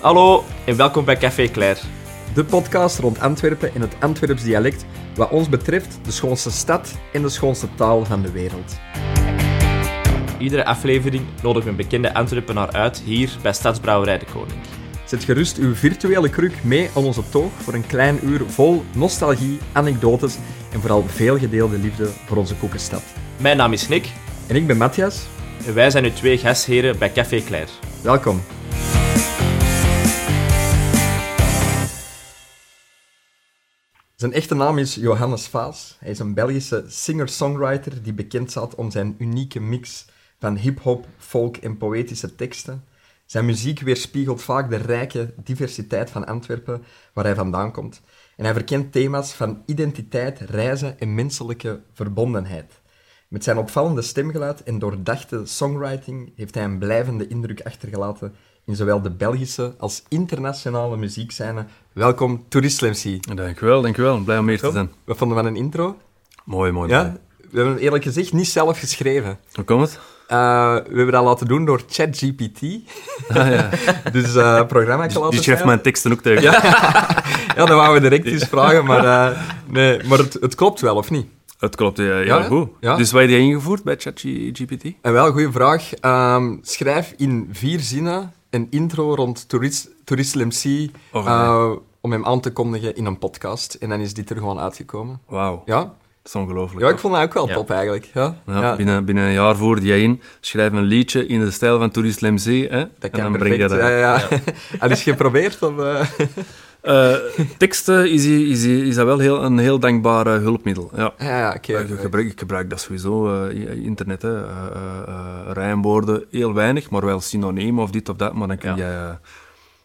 Hallo en welkom bij Café Claire. De podcast rond Antwerpen in het Antwerps dialect, wat ons betreft de schoonste stad en de schoonste taal van de wereld. Iedere aflevering nodig een bekende Antwerpenaar uit hier bij Stadsbrouwerij de Koning. Zet gerust uw virtuele kruk mee aan onze toog voor een klein uur vol nostalgie, anekdotes en vooral veel gedeelde liefde voor onze koekenstad. Mijn naam is Nick En ik ben Matthias. en wij zijn uw twee gastheren bij Café Claire. Welkom. Zijn echte naam is Johannes Vaas. Hij is een Belgische singer-songwriter die bekend staat om zijn unieke mix van hip-hop, folk en poëtische teksten. Zijn muziek weerspiegelt vaak de rijke diversiteit van Antwerpen, waar hij vandaan komt. En hij verkent thema's van identiteit, reizen en menselijke verbondenheid. Met zijn opvallende stemgeluid en doordachte songwriting heeft hij een blijvende indruk achtergelaten in zowel de Belgische als internationale muziekscène. Welkom, Tourist MC. Dankjewel, dankjewel. Blij om hier te zijn. Wat vonden we van een intro? Mooi, mooi, Ja? mooi. We hebben hem eerlijk gezegd niet zelf geschreven. Hoe komt het? Eh, we hebben dat laten doen door ChatGPT. Ah, ja. Dus het programma kan Die laten schrijft schrijven. mijn teksten ook tegen. Ja, ja, dat wouden we direct eens vragen, maar, eh, nee, maar het, het klopt wel, of niet? Het klopt, ja, ja, Ja, goed. ja. Dus wat heb je ingevoerd bij ChatGPT? En wel, goede vraag. Ehm, schrijf in vier zinnen een intro rond Tourist, Tourist MC eh, om hem aan te kondigen in een podcast. En dan is dit er gewoon uitgekomen. Wauw, Ja, dat is ongelooflijk. ja ik vond dat ook wel Ja. top eigenlijk. Ja, Ja, ja. Binnen, binnen een jaar voerde jij in, schrijf een liedje in de stijl van Tourist Lemzee, hè? Dat en kan dan breng je dat. Ja, ja. Al is geprobeerd om... eh, Eh, teksten is, is, is dat wel heel, een heel dankbaar eh, hulpmiddel. Ja. ja, ja, oké. ik, gebruik, ik gebruik dat sowieso, eh, internet, hè. Eh, eh, eh, rijmwoorden heel weinig, maar wel synoniemen of dit of dat. Maar dan Ja. jij... eh,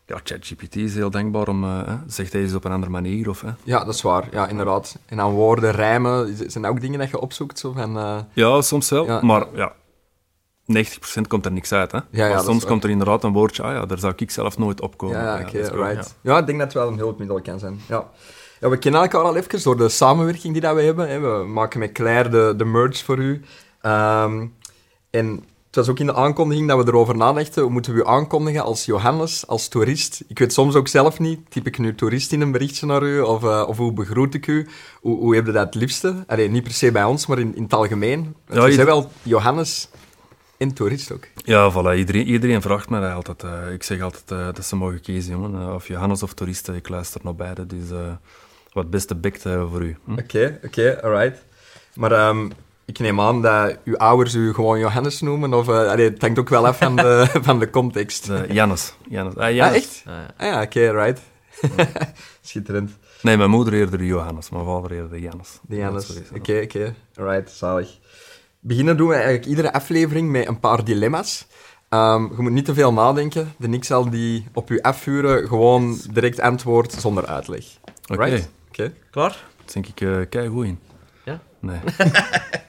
ja, ChatGPT is heel dankbaar om... eh, zegt hij eens op een andere manier, of... Hè. Ja, dat is waar. Ja, inderdaad. En aan woorden, rijmen, zijn dat ook dingen dat je opzoekt? Zo van, eh, Ja, soms wel, Ja. maar ja, 90% komt er niks uit. Hè? ja, maar soms komt er inderdaad een woordje, ah ja, daar zou ik zelf nooit. Ja, oké, is wel- right. Ja. ik denk dat het wel een hulpmiddel kan zijn. Ja. Ja, we kennen elkaar al even door de samenwerking die dat we hebben. Hè. We maken met Claire de, de merch voor u. Ehm, en het was ook in de aankondiging dat we erover nadachten. Hoe moeten we u aankondigen als Johannes, als toerist? Ik weet soms ook zelf niet. Typ ik nu toerist in een berichtje naar u? Of, eh, of hoe begroet ik u? Hoe, hoe heb je dat het liefste? Allee, niet per se bij ons, maar in, in het algemeen. Ja, je ieder- wel Johannes en toerist ook. Ja, voilà, iedereen, iedereen vraagt me dat altijd. eh, ik zeg altijd eh, dat ze mogen kiezen, jongen. Eh, of Johannes of toeristen, ik luister naar beide. Dus wat beste bikt voor u. Hm? Oké, oké, alright. Maar ehm, ik neem aan dat uw ouders u gewoon Johannes noemen, of... allee, het hangt ook wel af van de, van de context. Jannes. Jannes. Ah, Ah, Jannes. echt? Ah, ja. Ah ja, oké, right. Schitterend. Nee, mijn moeder eerder Johannes, mijn vader eerder Jannes. De Jannes. Oké, oké. Alright, zalig. Beginnen doen we eigenlijk iedere aflevering met een paar dilemma's. Ehm, je moet niet te veel nadenken. De niks zal die op u afvuren. Gewoon direct antwoord zonder uitleg. Oké, Right? Oké. Klaar? daar denk ik kei goed in. Ja. Nee.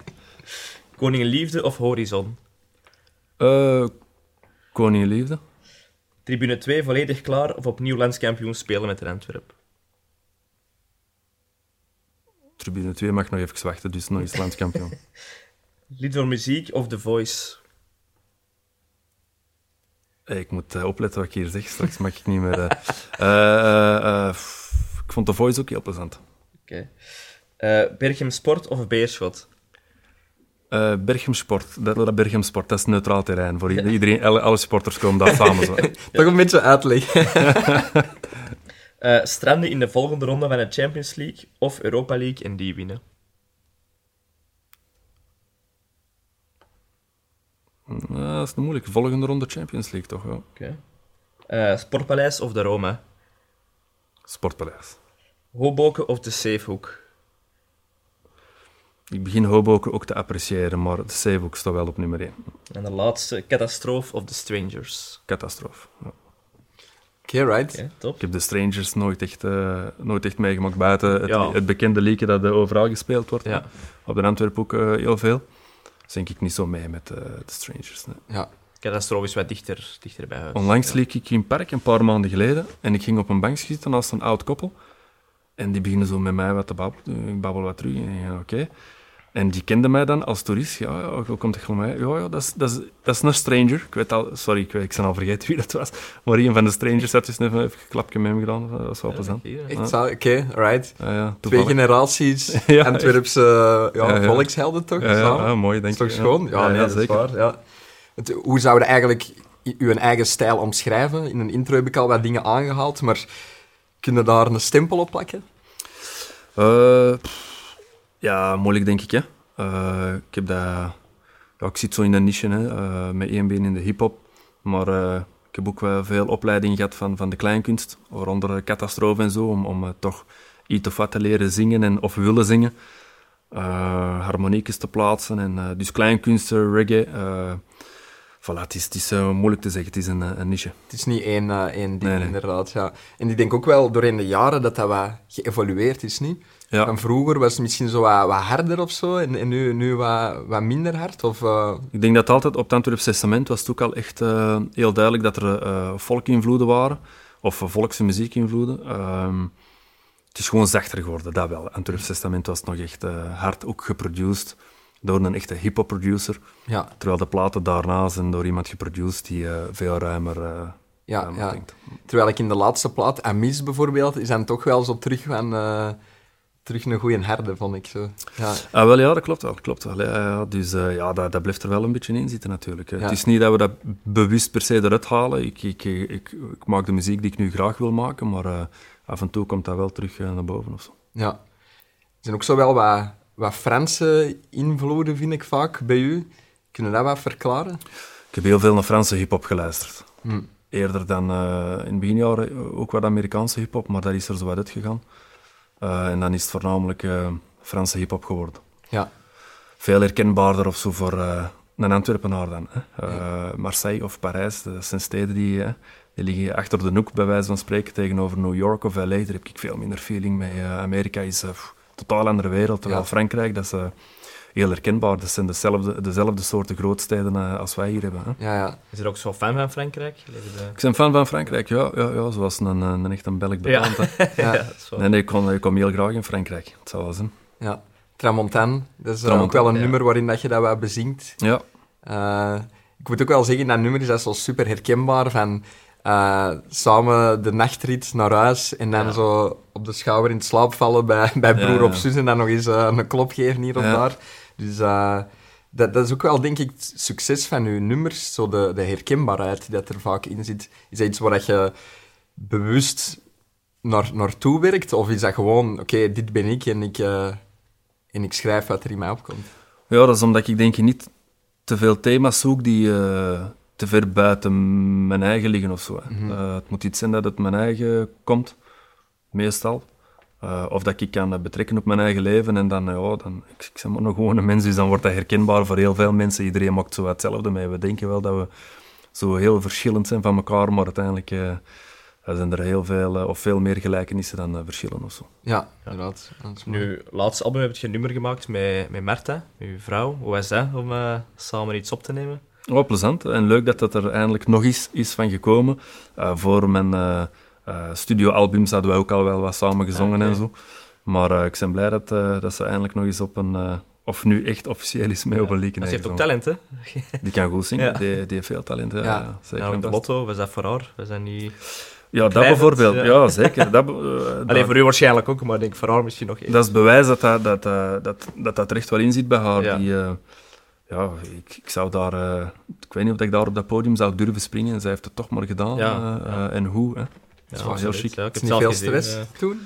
Koningenliefde of Horizon? Eh Koningenliefde. Tribune 2 volledig klaar of opnieuw landskampioen spelen met de Antwerp? Tribune 2 mag nog even wachten, dus nog eens landskampioen. Lied voor muziek of The Voice? Hey, ik moet eh, opletten wat ik hier zeg, straks mag ik niet meer... eh. Eh, eh, eh, ik vond de voice ook heel plezant. Oké. Eh, Berchem Sport of Beerschot? Eh Berchem Sport, dat, dat Berchem Sport, dat is neutraal terrein. Voor iedereen, alle, alle sporters komen daar samen. Zo. Toch een beetje uitleg. Eh, stranden in de volgende ronde van de Champions League of Europa League en die winnen? Dat is een moeilijke. Volgende ronde Champions League, toch? Ja. Oké. Eh, Sportpaleis of de Roma? Sportpaleis. Hoboken of de Safehoek? Ik begin Hoboken ook te appreciëren, maar de Zeehoek staat wel op nummer 1. En de laatste, Catastrofe of The Strangers? Catastrofe. Ja. Oké, right. Oké, top. Ik heb de Strangers nooit echt, eh, nooit echt meegemaakt buiten het, Ja. het bekende liedje dat eh, overal gespeeld wordt. Ja. Op de Antwerpen ook eh, heel veel. Dus denk ik niet zo mee met eh, de Strangers. nee. Ja. Catastrofe is wat dichter, dichter bij huis. Onlangs Ja. liep ik in het park, een paar maanden geleden, en ik ging op een bank zitten naast een oud koppel. En die beginnen zo met mij wat te babbelen. Ik babbel wat terug en ik denk, oké. En die kende mij dan als toerist. Ja, ja hoe komt het gewoon mij? Ja, ja dat, is, dat, is, dat is een stranger. Ik weet al, sorry, ik, weet, ik ben al vergeten wie dat was. Maar een van de strangers had dus even een klapje met hem gedaan. Dat was wel plezant. Oké, right. Ja, ja, Twee generaties Ja, Antwerpse ja, Ja, ja. volkshelden toch? Ja, ja, samen? ja, mooi, denk is ik. toch schoon? Ja, nee, dat is zeker. waar. Ja. Het- hoe zou je eigenlijk uw eigen stijl omschrijven? In een intro heb ik al wat dingen aangehaald, maar kun je daar een stempel op plakken? Eh, pff, ja, moeilijk denk ik, hè. Eh, ik heb dat... Ja, ik zit zo in een niche, hè, eh, met één been in de hip-hop. Maar eh, ik heb ook wel veel opleiding gehad van, van de kleinkunst, waaronder catastrofe en zo, om, om toch iets of wat te leren zingen en, of willen zingen. Harmoniekjes te plaatsen, en, dus kleinkunst, reggae. voilà, het is, het is moeilijk te zeggen, het is een, een niche. Het is niet één, één ding, Nee, nee. inderdaad. Ja. En ik denk ook wel doorheen de jaren dat dat wat geëvolueerd is, niet? Ja. Van vroeger was het misschien zo wat, wat harder of zo, en, en nu, nu wat, wat minder hard? Of, eh, Ik denk dat altijd op het Antwerps Testament was het ook al echt eh, heel duidelijk dat er eh volkinvloeden waren, of uh, volkse muziekinvloeden. Ehm, het is gewoon zachter geworden, dat wel. Antwerps Testament was nog echt hard ook geproduced door een echte hip-hop producer, ja, terwijl de platen daarna zijn door iemand geproduced die veel ruimer, ja, ruimer ja. denkt. Terwijl ik in de laatste plaat, Amis bijvoorbeeld, is dan toch wel zo terug van... terug een goede herde, vond ik zo. Ja, Ah, wel, ja, dat klopt wel. Klopt wel ja. Dus eh, ja, dat, dat blijft er wel een beetje in zitten natuurlijk. Ja. Het is niet dat we dat bewust per se eruit halen. Ik, ik, ik, maak de muziek die ik nu graag wil maken, maar eh, af en toe komt dat wel terug eh, naar boven of zo. ja. Er zijn ook zo wel wat, wat Franse invloeden, vind ik vaak, bij u. Kunnen we dat wat verklaren? Ik heb heel veel naar Franse hip-hop geluisterd. Hm. Eerder dan in het beginjaren ook wat Amerikaanse hip-hop, maar dat is er zo wat uitgegaan. Eh, en dan is het voornamelijk eh, Franse hip-hop geworden. Ja, Veel herkenbaarder of zo voor eh, een Antwerpenaar dan. Hè. Marseille of Parijs, dat zijn steden die, die liggen achter de hoek, bij wijze van spreken, tegenover New York of LA. Daar heb ik veel minder feeling mee. Amerika is een totaal andere wereld, terwijl Ja. Frankrijk, dat is heel herkenbaar. Dat zijn dezelfde, dezelfde soorten grootsteden eh, als wij hier hebben. Hè. ja, ja. Is er ook zo fan van Frankrijk? De- Ik ben fan van Frankrijk, ja, ja, ja zoals een, een, een echt een Belg hè. Ja. ja, dat is wel- Nee, nee, ik kom, ik kom heel graag in Frankrijk. Het zal wel zijn. ja. Tramontaine, dat is eh, ook wel een ja. nummer waarin dat je dat wat bezingt. Ja, Eh, ik moet ook wel zeggen, dat nummer is dat zo super herkenbaar van eh, samen de nachtrit naar huis en dan Ja. zo op de schouder in slaap vallen bij, bij broer Ja, ja. of zus en dan nog eens een klop geven hier of Ja. daar. Dus eh, dat, dat is ook wel, denk ik, het succes van uw nummers, zo de, de herkenbaarheid die dat er vaak in zit. Is dat iets waar dat je bewust naar, naartoe werkt? Of is dat gewoon, oké, dit ben ik en ik, eh, en ik schrijf wat er in mij opkomt? Ja, dat is omdat ik denk ik niet te veel thema's zoek die eh, te ver buiten mijn eigen liggen of zo. Mhm. Het moet iets zijn dat uit mijn eigen komt, meestal. Eh, of dat ik kan eh, betrekken op mijn eigen leven en dan, ja, dan ik, ik ben maar nog gewoon een mens, dus dan wordt dat herkenbaar voor heel veel mensen. Iedereen maakt zo hetzelfde mee. We denken wel dat we zo heel verschillend zijn van elkaar, maar uiteindelijk eh, zijn er heel veel, eh, of veel meer gelijkenissen dan eh, verschillen of zo. Ja, inderdaad. Dat is mooi. Nu, laatste album heb je een nummer gemaakt met, met Marta, uw vrouw. Hoe was dat om eh, samen iets op te nemen? Oh, plezant. En leuk dat dat er eindelijk nog eens is van gekomen. Eh, voor mijn eh, studioalbums hadden wij ook al wel wat samen gezongen Oké. en zo. Maar eh, ik ben blij dat, eh, dat ze eindelijk nog eens op een... of nu echt officieel is mee op een liedje. Ze heeft ook talent, hè? Die kan goed zingen. Ja. Die, die heeft veel talent. Ja, Ja. zeker. Nou, de lotto, was dat voor haar? Was dat niet... Ja, dat bijvoorbeeld. ja. Zeker. Dat, voor u waarschijnlijk ook, maar ik denk voor haar misschien nog even. dat is bewijs dat dat, dat, dat, dat, dat, er echt wel in zit bij haar. Ja. Die, ja, ik, ik zou daar... ik weet niet of ik daar op dat podium zou durven springen. En zij heeft het toch maar gedaan. En hoe, hè. Ja, is wel heel chic. Ja, ik Het heb is niet veel gezien, stress eh. toen?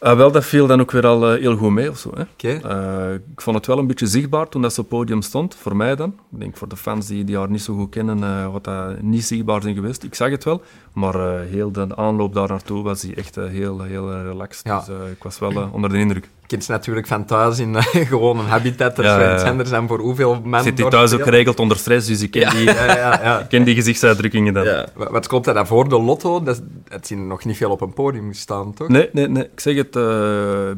Ah, wel, dat viel dan ook weer al eh, heel goed mee of zo. Hè. Oké. Eh, ik vond het wel een beetje zichtbaar toen dat ze op het podium stond, voor mij dan. Ik denk voor de fans die, die haar niet zo goed kennen, eh wat dat niet zichtbaar zijn geweest. Ik zag het wel, maar eh, heel de aanloop daar naartoe was hij echt eh, heel, heel eh, relaxed. Ja. Dus ik was wel onder de indruk. Ken ze natuurlijk van thuis in gewoon een habitat. Dat Ja, is ja. anders dan voor hoeveel man Zit die door thuis ook geregeld onder stress, dus ik ken, die, Ja, ik ken die gezichtsuitdrukkingen dan. Ja. Wa- Wat klopt dat dan voor de lotto? Dat, het zien nog niet veel op een podium gestaan, toch? Nee, nee, nee. Ik zeg het,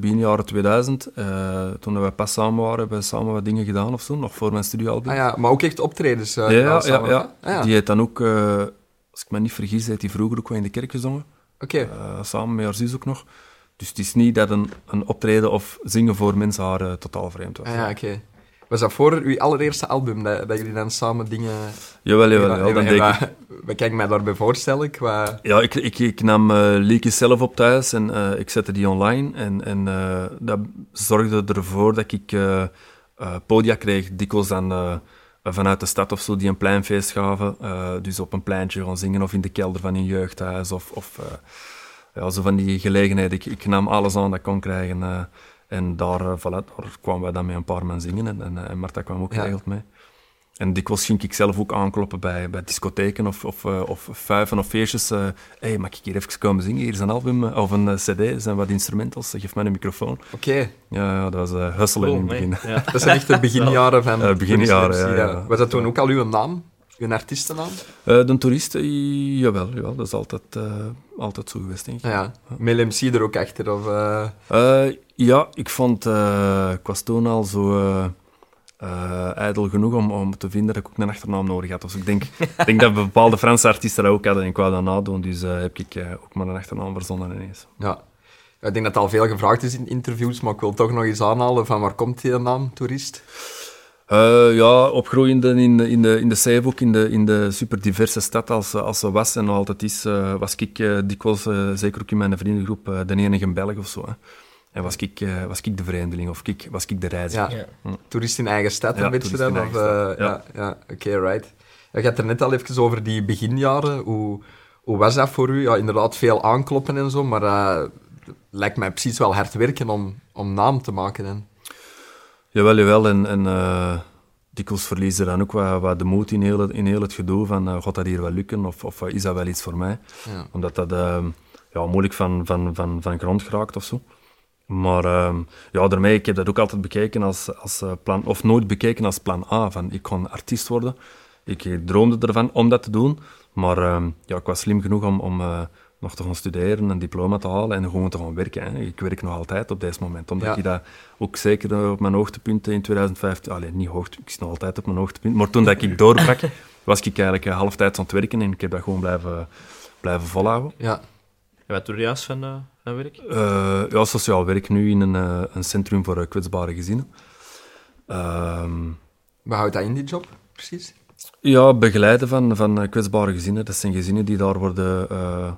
begin jaren 2000, eh, toen we pas samen waren, hebben we samen wat dingen gedaan of zo, nog voor mijn studioalbum. Ah ja, maar ook echt optredens. Ja, ja? Ah, ja. Die heeft dan ook, als ik me niet vergis, heeft hij vroeger ook wel in de kerk gezongen. Oké. Eh, samen met haar zus ook nog. Dus het is niet dat een, een optreden of zingen voor mensen haar eh, totaal vreemd was. Ah, ja, oké. Was dat voor uw allereerste album, dat, dat jullie dan samen dingen... Jawel, jawel. jawel, dan en denk ik. wat, kan ik mij daarbij voorstellen? Qua... Ja, ik, ik, ik nam eh liedjes zelf op thuis en ik zette die online. En, en dat zorgde ervoor dat ik podia kreeg, dikwijls dan vanuit de stad of zo, die een pleinfeest gaven. Eh, dus op een pleintje gaan zingen of in de kelder van een jeugdhuis of... of eh, ja, zo van die gelegenheden. Ik, ik nam alles aan dat ik kon krijgen. eh, en daar, voilà, daar kwamen wij dan met een paar man zingen. En, en, en Marta kwam ook Ja. geregeld mee. En dikwijls ging ik zelf ook aankloppen bij, bij discotheken of, of, eh, of vuiven of feestjes. Hé, hey, mag ik hier even komen zingen? Hier is een album eh, of een eh, cd, er zijn wat instrumentals, geef mij een microfoon. Oké, Ja, ja dat was eh hustelen Cool, in het nee. begin. Ja. dat zijn echt de beginjaren van... Eh, beginjaren, ja. Was dat toen ook al uw naam? Uw artiestennaam? Eh, de toeristen, jawel, jawel, dat is altijd, eh, altijd zo geweest, denk ik. Ah, ja. Met MC er ook achter, of... eh, Eh, ja, ik vond... eh, ik was toen al zo eh, ijdel genoeg om, om te vinden dat ik ook een achternaam nodig had. Dus ik denk, denk dat bepaalde Franse artiesten dat ook hadden en ik wou dat nadoen. Dus eh, heb ik eh, ook maar een achternaam verzonnen ineens. Ja. Ik denk dat het al veel gevraagd is in interviews, maar ik wil toch nog eens aanhalen van waar komt die naam, toerist? Eh, ja, opgroeiende in de, in de, in de Zeehoek, in de, in de super diverse stad als, ze- als ze was en nog altijd is, was ik eh, dikwijls, zeker ook in mijn vriendengroep, de enige Belg of zo. Hè. En was ik, eh, was ik de vreemdeling of ik, was ik de reiziger. Ja, Ja. toerist in eigen stad Ja, een beetje dan? Of, eh, stad, ja, ja. oké, right. Je had er net al even over die beginjaren. Hoe, hoe was dat voor u? Ja, inderdaad, veel aankloppen en zo, maar het lijkt mij precies wel hard werken om, om naam te maken. Dan. Jawel, jawel. En, en eh, dikwijls verliezen dan ook wat, wat de moed in heel, het- in heel het gedoe van uh, gaat dat hier wel lukken of, of is dat wel iets voor mij? Ja. Omdat dat ja, moeilijk van, van, van, van grond geraakt of zo. Maar eh, ja, daarmee, ik heb dat ook altijd bekeken als, als eh, plan, of nooit bekeken als plan A, van ik kon artiest worden. Ik eh, droomde ervan om dat te doen, maar eh, ja, ik was slim genoeg om, om eh, nog te gaan studeren, een diploma te halen en gewoon te gaan werken. Hè. Ik werk nog altijd op deze moment, omdat Ja. ik dat ook zeker op mijn hoogtepunten in 2015, alleen niet hoogte, ik zit nog altijd op mijn hoogtepunt, maar toen dat ik doorbrak, was ik eigenlijk halftijds aan het werken en ik heb dat gewoon blijven, blijven volhouden. Ja. En wat doe je juist van, eh, van werk? Eh, ja, sociaal werk nu in een, eh, een centrum voor eh, kwetsbare gezinnen. Ehm, Wat houdt dat in, die job, precies? ja, begeleiden van, van kwetsbare gezinnen. Dat zijn gezinnen die daar worden, eh,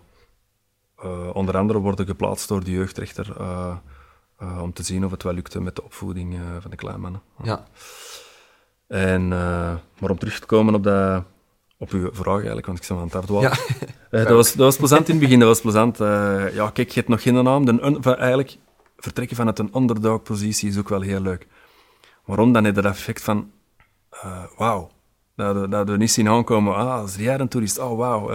eh, onder andere worden geplaatst door de jeugdrechter, eh, eh, om te zien of het wel lukte met de opvoeding eh, van de kleinmannen. Ja. En, eh, maar om terug te komen op, dat, op uw vraag eigenlijk, want ik ben aan het afdwalen. Ja. Eh, dat, was, dat was plezant in het begin, dat was plezant. Eh, ja, kijk, je hebt nog geen naam. De, un- van, eigenlijk, vertrekken vanuit een underdog-positie is ook wel heel leuk. Waarom? Dan heb je dat effect van, eh, wauw, dat, we- dat we niet zien aankomen. Ah, is jij een toerist? Oh, wauw.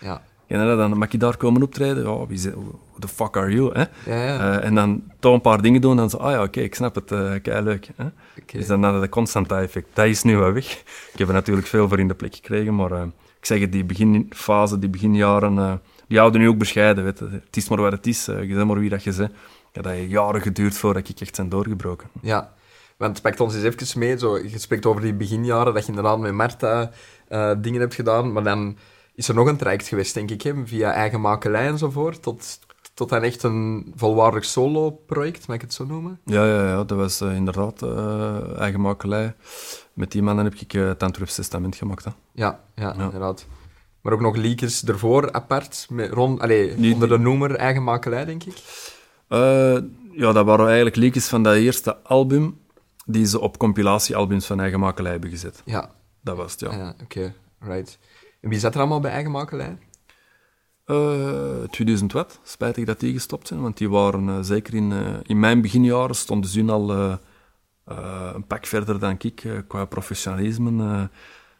Ja. En dan, dan mag je daar komen optreden. Ja, wie who the fuck are you? Hè? Ja, ja. Eh, en dan toch een paar dingen doen en dan zo, ah ja, oké, ik snap het, uh, kei leuk. Hè? Oké. Dus dan had je dat constant dat effect. Dat is nu wel weg. Ik heb er natuurlijk veel voor in de plek gekregen, maar eh, ik zeg het, die beginfase, die beginjaren, die houden nu ook bescheiden. Weet je. Het is maar wat het is, je bent maar wie dat je bent. Ja, dat heeft jaren geduurd voordat ik echt ben doorgebroken. Ja, want pakt ons eens even mee. Zo, je spreekt over die beginjaren, dat je inderdaad met Marta dingen hebt gedaan, maar dan is er nog een traject geweest, denk ik, hè, via eigen makelij enzovoort, tot, tot dan echt een volwaardig solo-project, mag ik het zo noemen? Ja, ja, ja dat was eh, inderdaad eh eigen makelij. Met die mannen heb ik eh, het Antwerps Testament gemaakt. Hè. Ja, ja, Ja. inderdaad. Maar ook nog leakers ervoor, apart, met, rond, allee, Die- onder de noemer eigen makelij, denk ik. Ja, dat waren eigenlijk liedjes van dat eerste album die ze op compilatiealbums van eigen makelij hebben gezet. Ja, Dat was het, ja. ja. oké, right. En wie zat er allemaal bij eigen makelij? Eh, 2000 wat. Spijtig dat die gestopt zijn, want die waren eh, zeker in, eh, in mijn beginjaren stonden ze al eh, een pak verder dan ik qua professionalisme.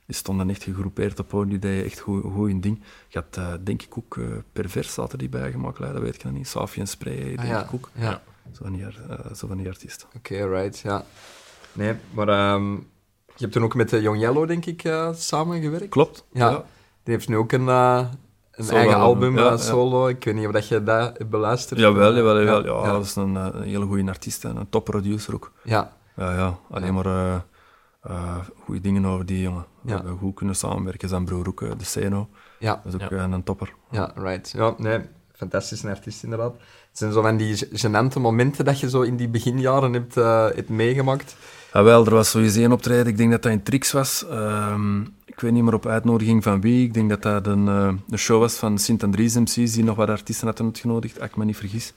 die stonden echt gegroepeerd op podium, die deden echt goed, goed hun ding. Je had denk ik ook pervers zaten die bij gemaakt, dat weet ik nog niet. Safi en Spray, denk Ah, ja. ik ook. Ja, Zo van die, zo van die artiesten. oké, right, ja. Nee, maar ehm, je hebt toen ook met de Young Yellow, denk ik, eh, samengewerkt. Klopt. Ja. Die heeft nu ook een, eh, een Solo eigen album, ja, eh, solo. Ik weet niet of dat je dat hebt beluisterd. Jawel, jawel, jawel. Ja, Ja, ja. dat is een, eh, een hele goede artiest en een topproducer ook. Ja, Ja, ja. Alleen Ja. maar eh eh, goede dingen over die jongen. We Ja. hebben goed kunnen samenwerken. Zijn broer ook, eh, de Seno. ja, Dat is ook Ja. eh, een topper. ja, right. Ja, nee, fantastische artiest inderdaad. Het zijn zo van die genante momenten dat je zo in die beginjaren hebt, uh, hebt meegemaakt. Ja, wel, er was sowieso een optreden, ik denk dat dat in Trix was. Ehm, ik weet niet meer op uitnodiging van wie. Ik denk dat dat een, uh, een show was van Sint Andries MC's, die nog wat artiesten hadden uitgenodigd, als ik me niet vergis.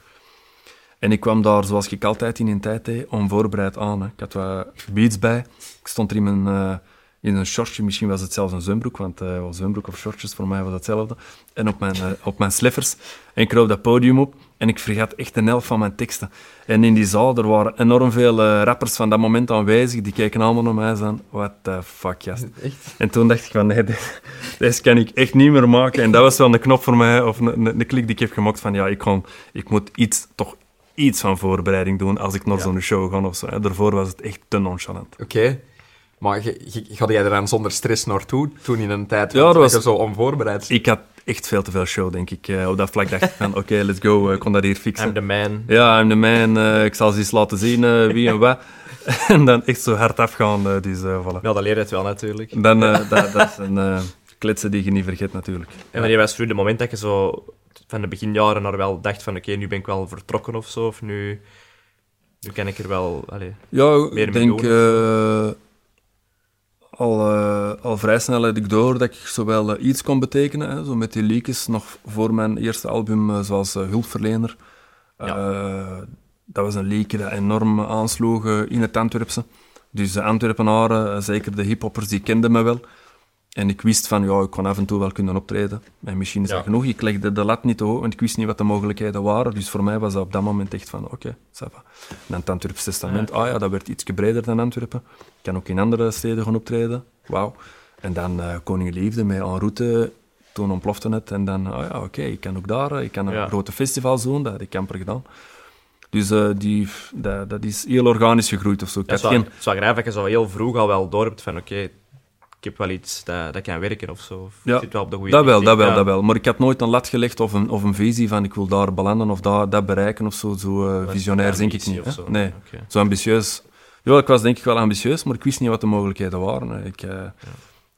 En ik kwam daar, zoals ik altijd in een tijd deed, onvoorbereid aan. Hè. Ik had wat beats bij. Ik stond er in, mijn, uh, in een shortje, misschien was het zelfs een zwembroek, want uh, of shortjes, voor mij was hetzelfde. En op mijn, op mijn slippers. En ik kroop dat podium op en ik vergat echt de helft van mijn teksten. En in die zaal, er waren enorm veel rappers van dat moment aanwezig, die keken allemaal naar mij en what the fuck, gast. Echt? En toen dacht ik van, nee, dit, deze kan ik echt niet meer maken. En dat was wel een knop voor mij, of een, een, een klik die ik heb gemaakt van, ja, ik, kon, ik moet iets toch iets van voorbereiding doen als ik naar Ja. zo'n show ga of zo. hè. Daarvoor was het echt te nonchalant. Oké. Maar ga jij er dan zonder stress naartoe toen in een tijd Ja, dat was- je zo onvoorbereid Ik had echt veel te veel show, denk ik. Eh, op dat vlak dacht ik van, oké, let's go, eh, ik kon dat hier fixen. I'm the man. Ja, I'm the man, eh, ik zal ze eens laten zien wie en wat. en dan echt zo hard afgaan, dus voilà. Ja, dat leer je het wel natuurlijk. Dan, dat, dat is een kletsen die je niet vergeet natuurlijk. En wanneer was vroeger het moment dat je zo van de beginjaren naar wel dacht van oké, nu ben ik wel vertrokken of zo, of nu, nu kan ik er wel... Allee. Ja, Meer ik denk al, eh, al vrij snel had ik door dat ik zowel eh, iets kon betekenen, hè, zo met die leakjes, nog voor mijn eerste album, eh, zoals Hulpverlener. Dat was een leakje dat enorm aansloeg in het Antwerpse. Dus de Antwerpenaren, zeker de hiphoppers, die kenden me wel. En ik wist van, ja, ik kon af en toe wel kunnen optreden. En misschien is Ja. dat genoeg. Ik legde de lat niet te hoog, want ik wist niet wat de mogelijkheden waren. Dus voor mij was dat op dat moment echt van, oké, ça va. En dan het Antwerps Testament, ah ja, dat werd iets breder dan Antwerpen. Ik kan ook in andere steden gaan optreden. Wauw. En dan eh Koning Liefde met en route, toen ontplofte het. En dan, ah ja, oké, ik kan ook daar, eh, ik kan een Ja. grote festivals doen, dat heb ik amper gedaan. Dus eh, die, dat, dat is heel organisch gegroeid of zo. Ik is had geen... zo heel vroeg al wel door hebt van oké, ik heb wel iets dat, dat kan werken of zo. Of Ja, ik zit wel op de goede Dat wel, dat wel, Ja. dat wel. Maar ik had nooit een lat gelegd of een, of een visie van ik wil daar belanden of dat, dat bereiken of zo. Zo eh, visionair denk ik niet. zo. Nee, zo ambitieus. Ja, ik was denk ik wel ambitieus, maar ik wist niet wat de mogelijkheden waren. Ik, eh,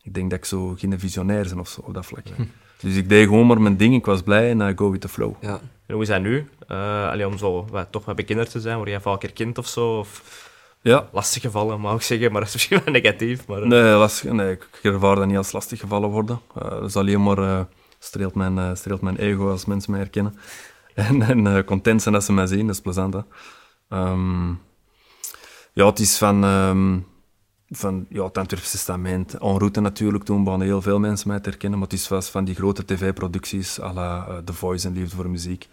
ik denk dat ik zo geen visionair ben of zo op dat vlak. Dus ik deed gewoon maar mijn ding, ik was blij en I go with the flow. Ja. En hoe is dat nu? Eh, allee, om zo wat, toch wat bekender te zijn, word jij vaak herkend of zo? Of Ja, lastig gevallen, mag ik zeggen, maar dat is misschien wel negatief. Maar, eh, nee, lastig, nee ik ervaar dat niet als lastig gevallen worden. Eh, dat is alleen maar eh, streelt, mijn, eh, streelt mijn ego als mensen mij herkennen. En, en content zijn dat ze mij zien, dat is plezant. Hè? Ehm, ja, het is van, ehm, van ja, het Antwerpse Testament, en route natuurlijk, toen begonnen heel veel mensen mij te herkennen, maar het is vast van die grote tv-producties, à la The Voice en Liefde voor Muziek,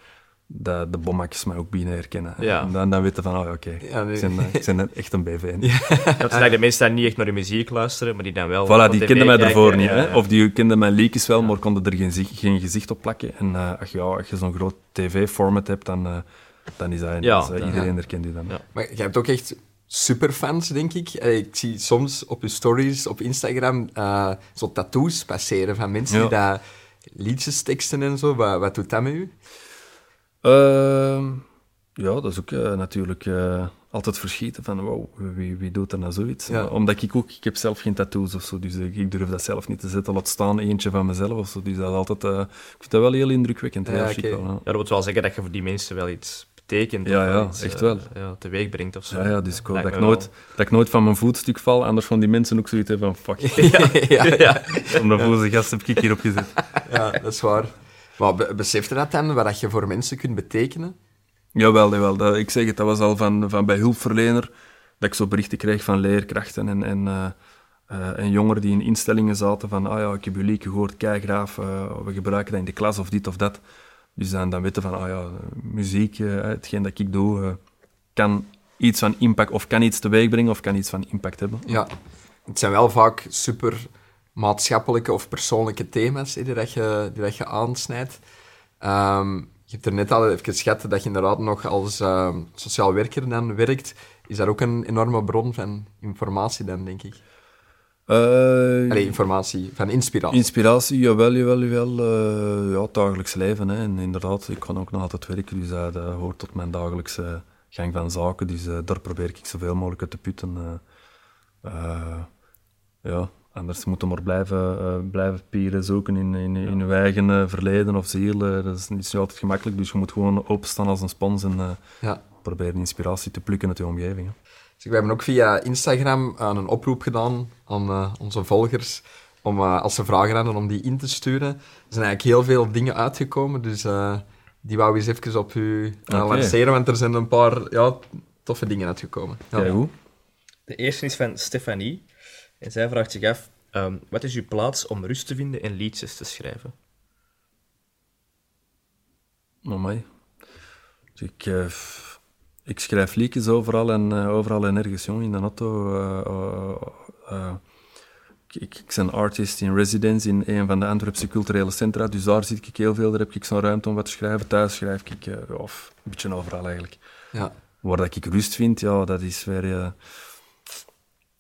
dat de bommakjes mij ook binnen herkennen. Ja. En dan, dan weten van, oh ja, oké, Ja, nee. ik, ben, eh, ik ben echt een BV. Ja, het zijn de mensen die niet echt naar de muziek luisteren, maar die dan wel... Voilà, die kenden mij ervoor niet. Ja, Hè? Of die kenden mijn leakjes wel, maar konden er geen, geen gezicht op plakken. En eh, ach, ja, als je zo'n groot tv-format hebt, dan, eh, dan is dat... Ja, dus, iedereen herkent die dan. Ja. Maar je hebt ook echt superfans, denk ik. Ik zie soms op je stories op Instagram eh, zo tattoos passeren van mensen Ja. die daar liedjes teksten en zo. Wat, wat doet dat met u? Ehm, ja, dat is ook eh, natuurlijk eh, altijd verschieten van wow, wie, wie doet er nou zoiets? Ja. Maar Omdat ik ook, ik heb zelf geen tattoos of zo, dus ik, ik durf dat zelf niet te zetten. Laat staan eentje van mezelf of zo. Dus dat is altijd, eh, ik vind dat wel heel indrukwekkend. Ja, chic wel, ja. Ja, dat wil wel zeggen dat je voor die mensen wel iets betekent. Ja, ja, iets, echt eh, wel. ja, teweeg brengt of zo. Ja, ja, dus ik hoop dat ik, nooit, dat ik nooit van mijn voetstuk val, anders van die mensen ook zoiets hebben van fuck, ja, ja, Ja. om de voze gast heb ik hierop gezet. ja, dat is waar. Maar be besef je dat dan, wat dat je voor mensen kunt betekenen? Jawel, jawel. Dat, ik zeg het, dat was al van, van bij hulpverlener, dat ik zo berichten kreeg van leerkrachten en, en, eh, en jongeren die in instellingen zaten van, ah ja, ik heb jullie gehoord, kijk graaf, eh, we gebruiken dat in de klas of dit of dat. Dus dan, dan weten van, ah ja, muziek, hetgeen dat ik doe, kan iets van impact, of kan iets teweeg brengen, of kan iets van impact hebben. Ja, het zijn wel vaak super maatschappelijke of persoonlijke thema's die, dat je, die dat je aansnijdt. Ehm, je hebt er net al even geschat dat je inderdaad nog als ehm, sociaal werker dan werkt. Is dat ook een enorme bron van informatie dan, denk ik? Allee, informatie, van inspiratie. Inspiratie, jawel, jawel, jawel. eh, ja, het dagelijks leven. Hè. En inderdaad, ik kan ook nog altijd werken, dus dat, hoort tot mijn dagelijkse gang van zaken. Dus eh, daar probeer ik zoveel mogelijk uit te putten. ja, anders moeten we maar blijven, eh, blijven pieren zoeken in, in, in eigen eh, verleden of ziel. eh, dat is niet zo altijd gemakkelijk, dus je moet gewoon openstaan als een spons en eh, Ja. proberen inspiratie te plukken uit je omgeving. hè. Dus we hebben ook via Instagram een oproep gedaan aan onze volgers om, eh, als ze vragen hadden, om die in te sturen. Er zijn eigenlijk heel veel dingen uitgekomen, dus eh, die wou eens even op u Oké. lanceren, want er zijn een paar ja, toffe dingen uitgekomen. Ja. Kijk hoe. De eerste is van Stefanie. En zij vraagt zich af, ehm, wat is uw plaats om rust te vinden en liedjes te schrijven? Amai. Dus ik, eh, ik schrijf liedjes overal en, eh, overal en ergens, jong. In de auto. eh, ik, ik, ik ben artist in residence in een van de Antwerpse culturele centra, dus daar zit ik heel veel. Daar heb ik zo'n ruimte om wat te schrijven. Thuis schrijf ik, eh, ja, of een beetje overal eigenlijk. Ja. Waar dat ik rust vind, ja, dat is weer...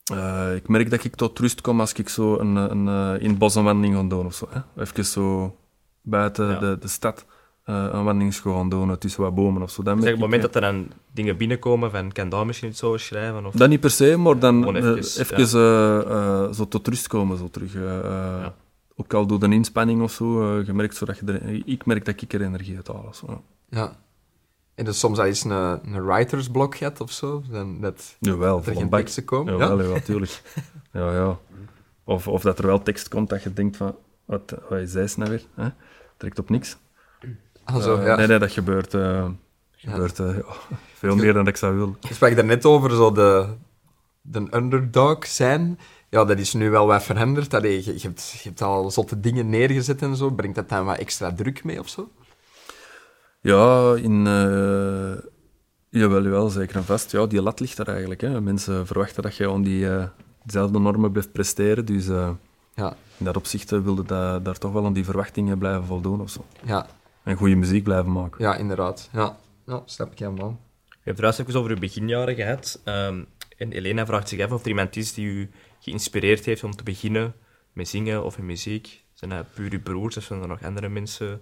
eh, ik merk dat ik tot rust kom als ik zo een, een, eh, in het bos een wandeling ga doen of zo. Hè? Even zo buiten Ja. de, de stad eh, een wandeling gaan doen tussen wat bomen of zo. Dan Dus op het moment ik, dat er dan dingen binnenkomen van, kan daar misschien iets over schrijven? Of... Dat niet per se, maar dan eh, even, even, zo tot rust komen, zo terug. Ja. Ook al doe een inspanning of zo, eh, je merkt zo dat je er, ik merk dat ik er energie uit haal. of Zo. ja. En dus soms al eens een, een writersblok hebt of zo, dan dat Jawel, er vol geen teksten komen. Jawel, ja, tuurlijk. ja, ja. Of, of dat er wel tekst komt dat je denkt van, wat, wat is deze nou weer? Hè? Trekt op niks. Ah, zo, Eh, ja. Nee, nee, dat gebeurt, eh, gebeurt eh, ja, veel meer dan ik zou willen. Je sprak er net over zo de, de underdog zijn. Ja, dat is nu wel wat veranderd. Allee, je, je, hebt, je hebt al zotte dingen neergezet en zo. Brengt dat dan wat extra druk mee of zo? Ja, in, eh, jawel, jawel, zeker en vast. Ja, die lat ligt er eigenlijk. Hè. Mensen verwachten dat je aan die, eh, dezelfde normen blijft presteren. Dus eh, Ja, in dat opzicht wilde dat, daar toch wel aan die verwachtingen blijven voldoen of zo. ja, En goede muziek blijven maken. ja inderdaad. Ja, ja snap ik helemaal. Je hebt trouwens even over uw beginjaren gehad. Ehm, en Elena vraagt zich af of er iemand is die u geïnspireerd heeft om te beginnen met zingen of in muziek. Zijn dat puur uw broers of zijn er nog andere mensen?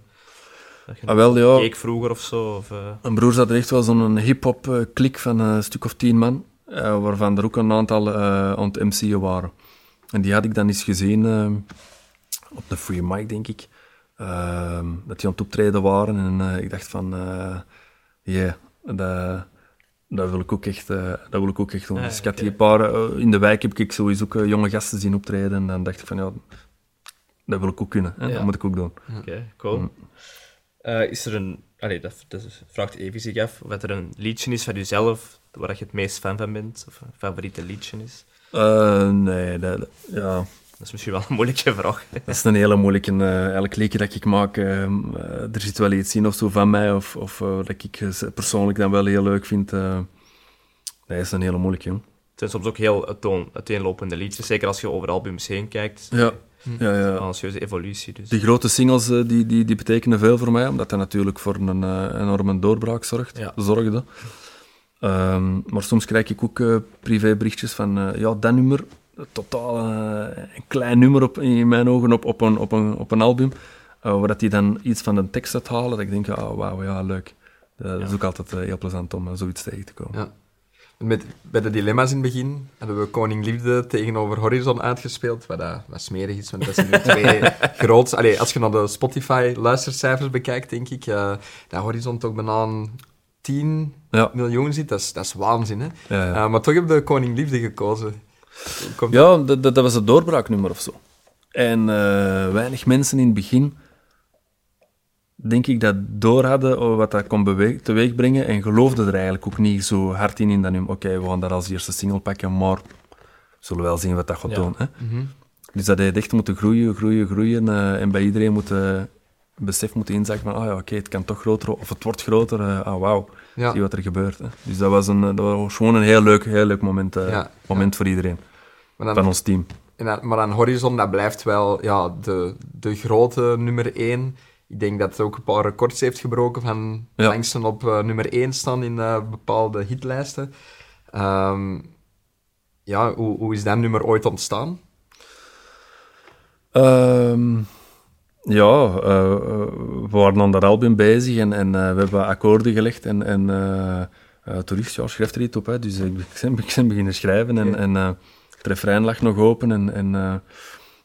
Dat je Ah, wel, ja. keek vroeger of zo? Of, eh, Mijn broer zat er echt wel zo'n hip-hop eh, klik van een stuk of tien man, eh, waarvan er ook een aantal aan het MC'en waren. En die had ik dan eens gezien op de Free Mic, denk ik. Ehm, dat die aan het optreden waren en ik dacht van, yeah, dat, dat wil ik ook echt, dat wil ik ook echt doen. Ah, dus ik had die paar, in de wijk heb ik sowieso ook jonge gasten zien optreden en dan dacht ik van, ja, dat wil ik ook kunnen, hè? Ja. dat moet ik ook doen. Oké, cool. Eh, is er een... Allee, dat, dat vraagt Evie zich af. Of er een liedje is van jezelf waar je het meest fan van bent? Of een favoriete liedje is? Eh, nee, dat, ja... Dat is misschien wel een moeilijke vraag. Dat is een hele moeilijke. eh elk liedje dat ik maak, er zit wel iets in of zo van mij, of, of dat ik persoonlijk dan wel heel leuk vind. dat is een hele moeilijke, jong. Het zijn soms ook heel uiteen- uiteenlopende liedjes. Zeker als je over albums heen kijkt. Ja, ja, Wel ja. Een serieuze evolutie. Dus. Die grote singles eh, die, die, die betekenen veel voor mij, omdat dat natuurlijk voor een eh, enorme doorbraak zorgt, Ja. zorgde. Ehm, maar soms krijg ik ook eh, privéberichtjes van, ja, dat nummer, totaal een klein nummer op, in mijn ogen op, op, een, op, een, op een album, waar dat die dan iets van de tekst uithalen, dat ik denk, ah, wauw, ja, leuk. Dat is Ja. ook altijd heel plezant om zoiets tegen te komen. Ja. Met, bij de dilemma's in het begin hadden we Koning Liefde tegenover Horizon uitgespeeld, wat, dat, wat smerig is, want dat zijn nu twee groot... Allee, als je naar de Spotify-luistercijfers bekijkt, denk ik, eh dat Horizon toch bijna aan 10 Ja, miljoen zit. Dat is, dat is waanzin, hè? ja, ja. Eh, maar toch heb je Koning Liefde gekozen. Komt Ja, dat, was het doorbraaknummer of zo. En eh, weinig mensen in het begin, denk ik, dat door hadden over wat dat kon beweeg, teweeg brengen en geloofden er eigenlijk ook niet zo hard in in dat nummer. Oké, we gaan dat als eerste single pakken, maar we zullen wel zien wat dat gaat Ja. doen. Hè? Mhm. Dus dat heeft echt moeten groeien, groeien, groeien eh, en bij iedereen moet eh, besef moeten inzakken van, ah ja, oké, het kan toch groter, of het wordt groter, eh, ah wauw, Ja. zie wat er gebeurt. Hè? Dus dat was, een, dat was gewoon een heel leuk, heel leuk moment, eh, Ja, moment voor iedereen, dan, van ons team. En maar aan Horizon, dat blijft wel ja, de, de grote nummer 1. Ik denk dat het ook een paar records heeft gebroken van Ja. langsten op eh, nummer 1 staan in eh, bepaalde hitlijsten. Ehm, ja, hoe, hoe is dat nummer ooit ontstaan? Ehm, ja, eh, we waren aan dat album bezig en, en we hebben akkoorden gelegd en, en toerist, ja, schrijft er iets op, hè, dus ik ben, ik ben beginnen schrijven en, Ja. en het refrein lag nog open. En, en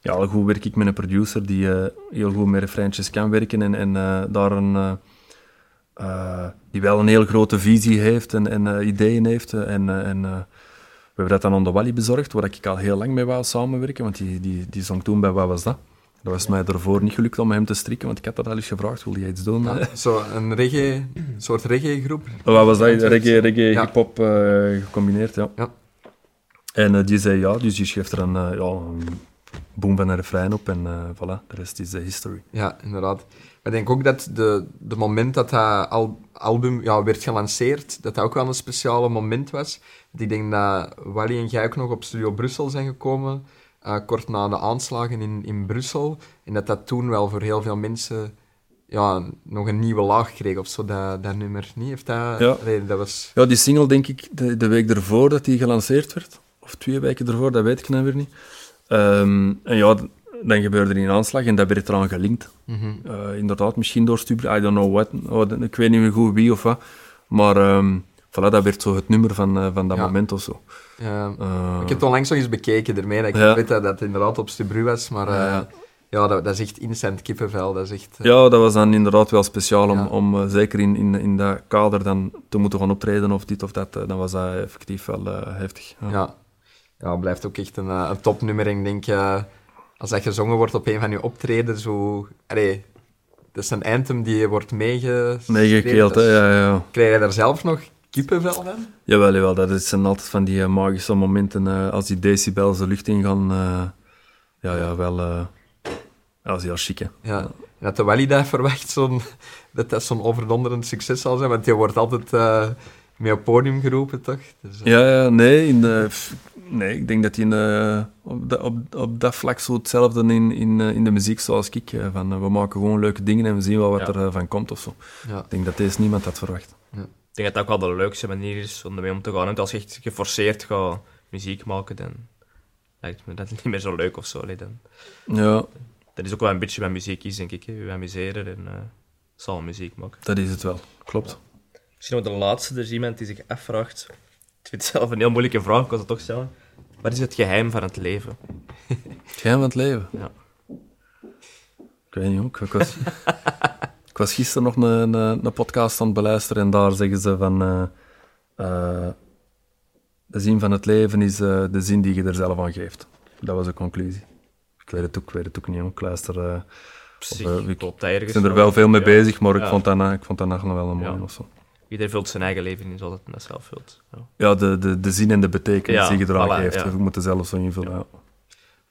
ja, al goed werk ik met een producer die eh, heel goed met refreintjes kan werken en, en eh, daar een, eh, die wel een heel grote visie heeft en, en ideeën heeft. en en we hebben dat dan aan de Wally bezorgd, waar ik al heel lang mee wou samenwerken, want die, die, die zong toen bij Wat Was Dat? Dat was mij ervoor niet gelukt om hem te strikken, want ik had dat al eens gevraagd, wil jij iets doen? Ja, zo een reggae, een soort reggae-groep. Wat was dat? Reggae, reggae Ja. hip-hop gecombineerd, ja. Ja. En die zei ja, dus die schreef er een, ja, een boom van een refrein op en eh, voilà, de rest is de history. Ja, inderdaad. Maar ik denk ook dat de, de moment dat dat al, album ja, werd gelanceerd, dat dat ook wel een speciale moment was. Want ik denk dat Wally en jij ook nog op Studio Brussel zijn gekomen, eh, kort na de aanslagen in, in Brussel. En dat dat toen wel voor heel veel mensen ja, nog een nieuwe laag kreeg of zo, dat, dat nummer. Niet? Heeft dat... Ja. Nee, dat was... Ja, die single denk ik de, de week ervoor dat die gelanceerd werd, of twee weken ervoor, dat weet ik nou weer niet. Ehm, en ja, dan gebeurde er een aanslag en dat werd eraan gelinkt. Mhm. Eh, inderdaad, misschien door Stuber, I don't know what, oh, ik weet niet meer goed wie of wat. Maar ehm, voilà, dat werd zo het nummer van, eh, van dat Ja. moment of zo. Ja. Eh, Ik heb het onlangs nog eens bekeken ermee. Dat ik Ja. weet dat dat inderdaad op Stubru was, maar Ja. dat, dat is echt instant kippenvel. Dat is echt... Ja, dat was dan inderdaad wel speciaal om, Ja. om zeker in, in, in dat kader dan te moeten gaan optreden of dit of dat. eh, dan was dat effectief wel heftig. Ja. Ja. Ja, blijft ook echt een, eh, een topnummer. En ik denk, eh, als dat gezongen wordt op een van je optreden, zo... Allee, dat is een anthem die wordt. Meegekeeld? Dat is- Ja, ja. Krijg je daar zelf nog kippenvel van? Jawel, jawel, dat zijn altijd van die eh, magische momenten als die decibels de lucht ingaan. eh ja, ja, wel... ja, dat is heel chic, hè. Ja. En dat de Wally dat verwacht, zo'n, dat dat zo'n overdonderend succes zal zijn, want die wordt altijd mee op podium geroepen, toch? Dus, eh, Ja, ja, nee, in de, nee, ik denk dat hij in de- op, dat- op, op dat vlak zo hetzelfde in, in, eh, in de muziek zoals ik. eh, Van, we maken gewoon leuke dingen en we zien wel wat Ja. er van komt of zo. ja. Ik denk dat deze niemand had verwacht. Ik denk dat dat ook wel de leukste manier is om ermee om te gaan. Want als je echt geforceerd gaat muziek maken, dan lijkt me dat niet meer zo leuk of zo. allee, Dan, Ja, dat is ook wel een beetje wat muziek is, denk ik. Hè. Je amuseren en eh samen muziek maken. dat is het wel. Klopt. Misschien nog de laatste, er is iemand die zich afvraagt. Ik vind het zelf een heel moeilijke vraag, ik kan het toch stellen. Wat is het geheim van het leven? Het geheim van het leven. Ja. Ik weet niet ook. Ik was, ik was gisteren nog een, een, een podcast aan het beluisteren en daar zeggen ze van... eh, eh, de zin van het leven is eh, de zin die je er zelf aan geeft. Dat was de conclusie. Ik weet het ook, weet het ook niet. Ik luister... eh, Op ik- ik ben er wel. veel mee bezig, maar ik, vond dat, ik vond dat nog wel een mooie Ja. of zo. Iedereen vult zijn eigen leven in zoals het dat zelf vult. Ja. Ja, de, de, de zin en de betekenis Ja, die je eraan voilà, geeft. ja. Je moet er zelf zo invullen. Ja.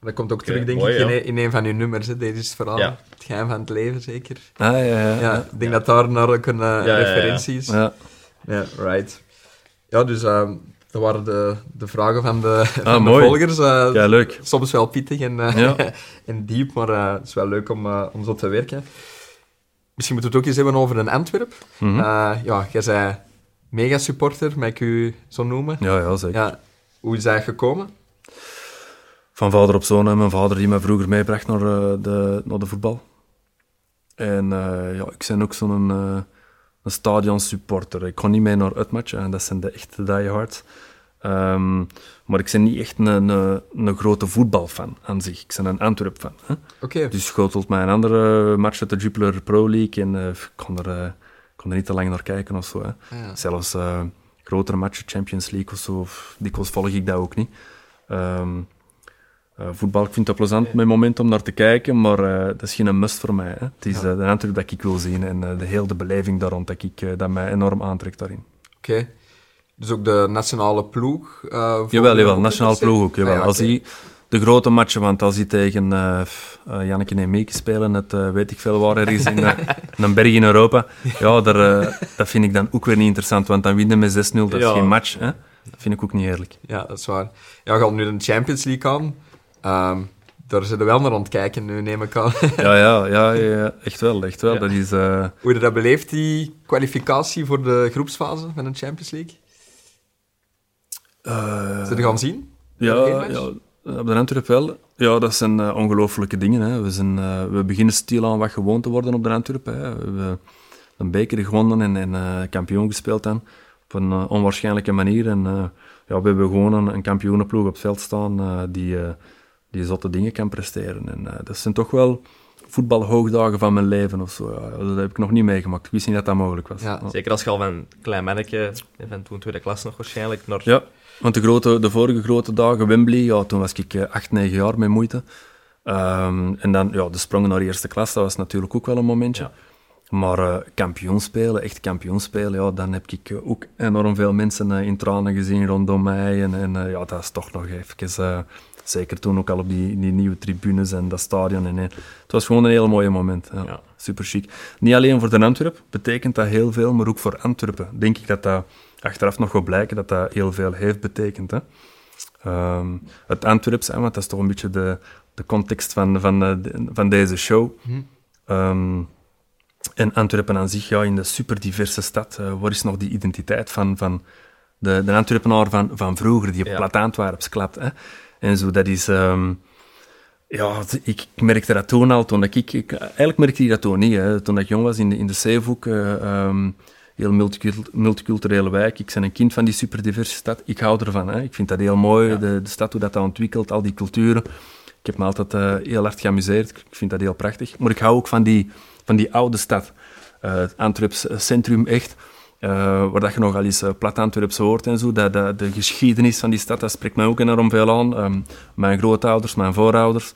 Dat komt ook terug, denk mooi, ik, in, in een van uw nummers. Hè. Deze is het verhaal. Ja. Het geheim van het leven, zeker. Ah, ja, ja, ja. Ja, ik denk dat daar naar ook een, eh, Ja, ja, ja. referentie is. Ja. Ja, right. Ja, dus ehm, dat waren de, de vragen van de, van de Ah, mooi. volgers. eh, Ja, leuk. Soms wel pittig en, eh, Ja. en diep, maar eh, het is wel leuk om, eh, om zo te werken. Misschien moeten we het ook eens hebben over een Antwerp. Mhm. Eh, ja, jij zei mega-supporter, mag ik u zo noemen. Ja, ja, zeker. Ja, hoe is dat gekomen? Van vader op zoon. hè. Mijn vader die mij vroeger meebracht naar, eh, de, naar de voetbal. En eh, ja, ik ben ook zo'n eh een stadionsupporter. Ik kon niet mee naar uitmatchen, en dat zijn de echte diehards. Ehm maar ik ben niet echt een, een, een grote voetbalfan aan zich. Ik ben een Antwerp-fan. Oké, Dus schotelt mij een andere match uit de Jupiler Pro League en eh, ik kon er, eh, kon er niet te lang naar kijken of zo. Hè. Ah, ja. Zelfs eh, grotere matchen, Champions League of zo, of dikwijls volg ik dat ook niet. Ehm, eh, voetbal, ik vind dat plezant met moment om naar te kijken, maar dat is geen must voor mij. Hè. Het is Ja. de Antwerp dat ik wil zien en de hele de beleving daar rond dat, ik, dat mij enorm aantrekt daarin. oké. Dus ook de nationale ploeg? volgen Jawel, we jawel, se? ploeg ook. Jawel. Ah, ja, Als hij de grote matchen, want als hij tegen eh, Janneke en Mieke spelen, het weet ik veel waar ergens in, in een berg in Europa, ja, daar, dat vind ik dan ook weer niet interessant, want dan winnen met 6-0, dat is geen match. Hè? Dat vind ik ook niet eerlijk. Ja, dat is waar. Ja, we gaan nu de Champions League aan. Ehm, daar zitten we wel naar aan het kijken nu, neem ik aan. Ja, ja, ja, ja echt wel. Echt wel. Ja. Dat is, Hoe je dat beleeft, die kwalificatie voor de groepsfase van de Champions League? Eh, Zullen we gaan zien? Ja, ja, op de Antwerp wel. Ja, dat zijn eh, ongelooflijke dingen. Hè. We, zijn, eh, we beginnen stilaan wat gewoon te worden op de Antwerp. Hè. We hebben een beker gewonnen en, en eh, kampioen gespeeld dan. Op een eh, onwaarschijnlijke manier. En, eh, ja, we hebben gewoon een, een kampioenenploeg op het veld staan uh, die, uh, die zotte dingen kan presteren. En uh, dat zijn toch wel voetbalhoogdagen van mijn leven of zo. Ja. Dat heb ik nog niet meegemaakt. Ik wist niet dat dat mogelijk was. Ja. Zeker als je al van klein manneke, van toen tweede klas nog waarschijnlijk, naar... Ja, want de, grote, de vorige grote dagen, Wembley, ja, toen was ik 8, 9 jaar met moeite. Um, en dan ja, de sprongen naar eerste klas, dat was natuurlijk ook wel een momentje. Ja. Maar uh, kampioen spelen, echt kampioen spelen, ja, dan heb ik uh, ook enorm veel mensen uh, in tranen gezien rondom mij. En, en ja, dat is toch nog even... zeker toen ook al op die, die nieuwe tribunes en dat stadion. En, het was gewoon een heel mooi moment. Ja, ja. Super chic. Niet alleen voor de Antwerp betekent dat heel veel, maar ook voor Antwerpen. Denk ik dat dat achteraf nog gaat blijken dat dat heel veel heeft betekend. Hè. Um, het Antwerps, hè, want dat is toch een beetje de, de context van, van, de, van deze show. Hm. Um, en Antwerpen aan zich, ja, in de super diverse stad, uh, waar is nog die identiteit van, van de, de Antwerpenaar van, van vroeger, die ja. plat Antwerps klapt. Hè? En zo, dat is... Um, ja, ik, ik, merkte dat toen al, toen ik, ik... Eigenlijk merkte ik dat toen niet, hè. Toen ik jong was in de, in de Zeehoek, uh, um, heel multiculturele wijk. Ik ben een kind van die super diverse stad. Ik hou ervan, hè. Ik vind dat heel mooi, ja. de, de stad, hoe dat, dat ontwikkelt, al die culturen. Ik heb me altijd uh, heel hard geamuseerd. Ik vind dat heel prachtig. Maar ik hou ook van die van die oude stad. Uh, het Antwerps centrum echt, uh, waar dat je nog al eens plat Antwerps hoort en zo. Dat, dat, de geschiedenis van die stad, dat spreekt mij ook enorm veel aan. Um, mijn grootouders, mijn voorouders.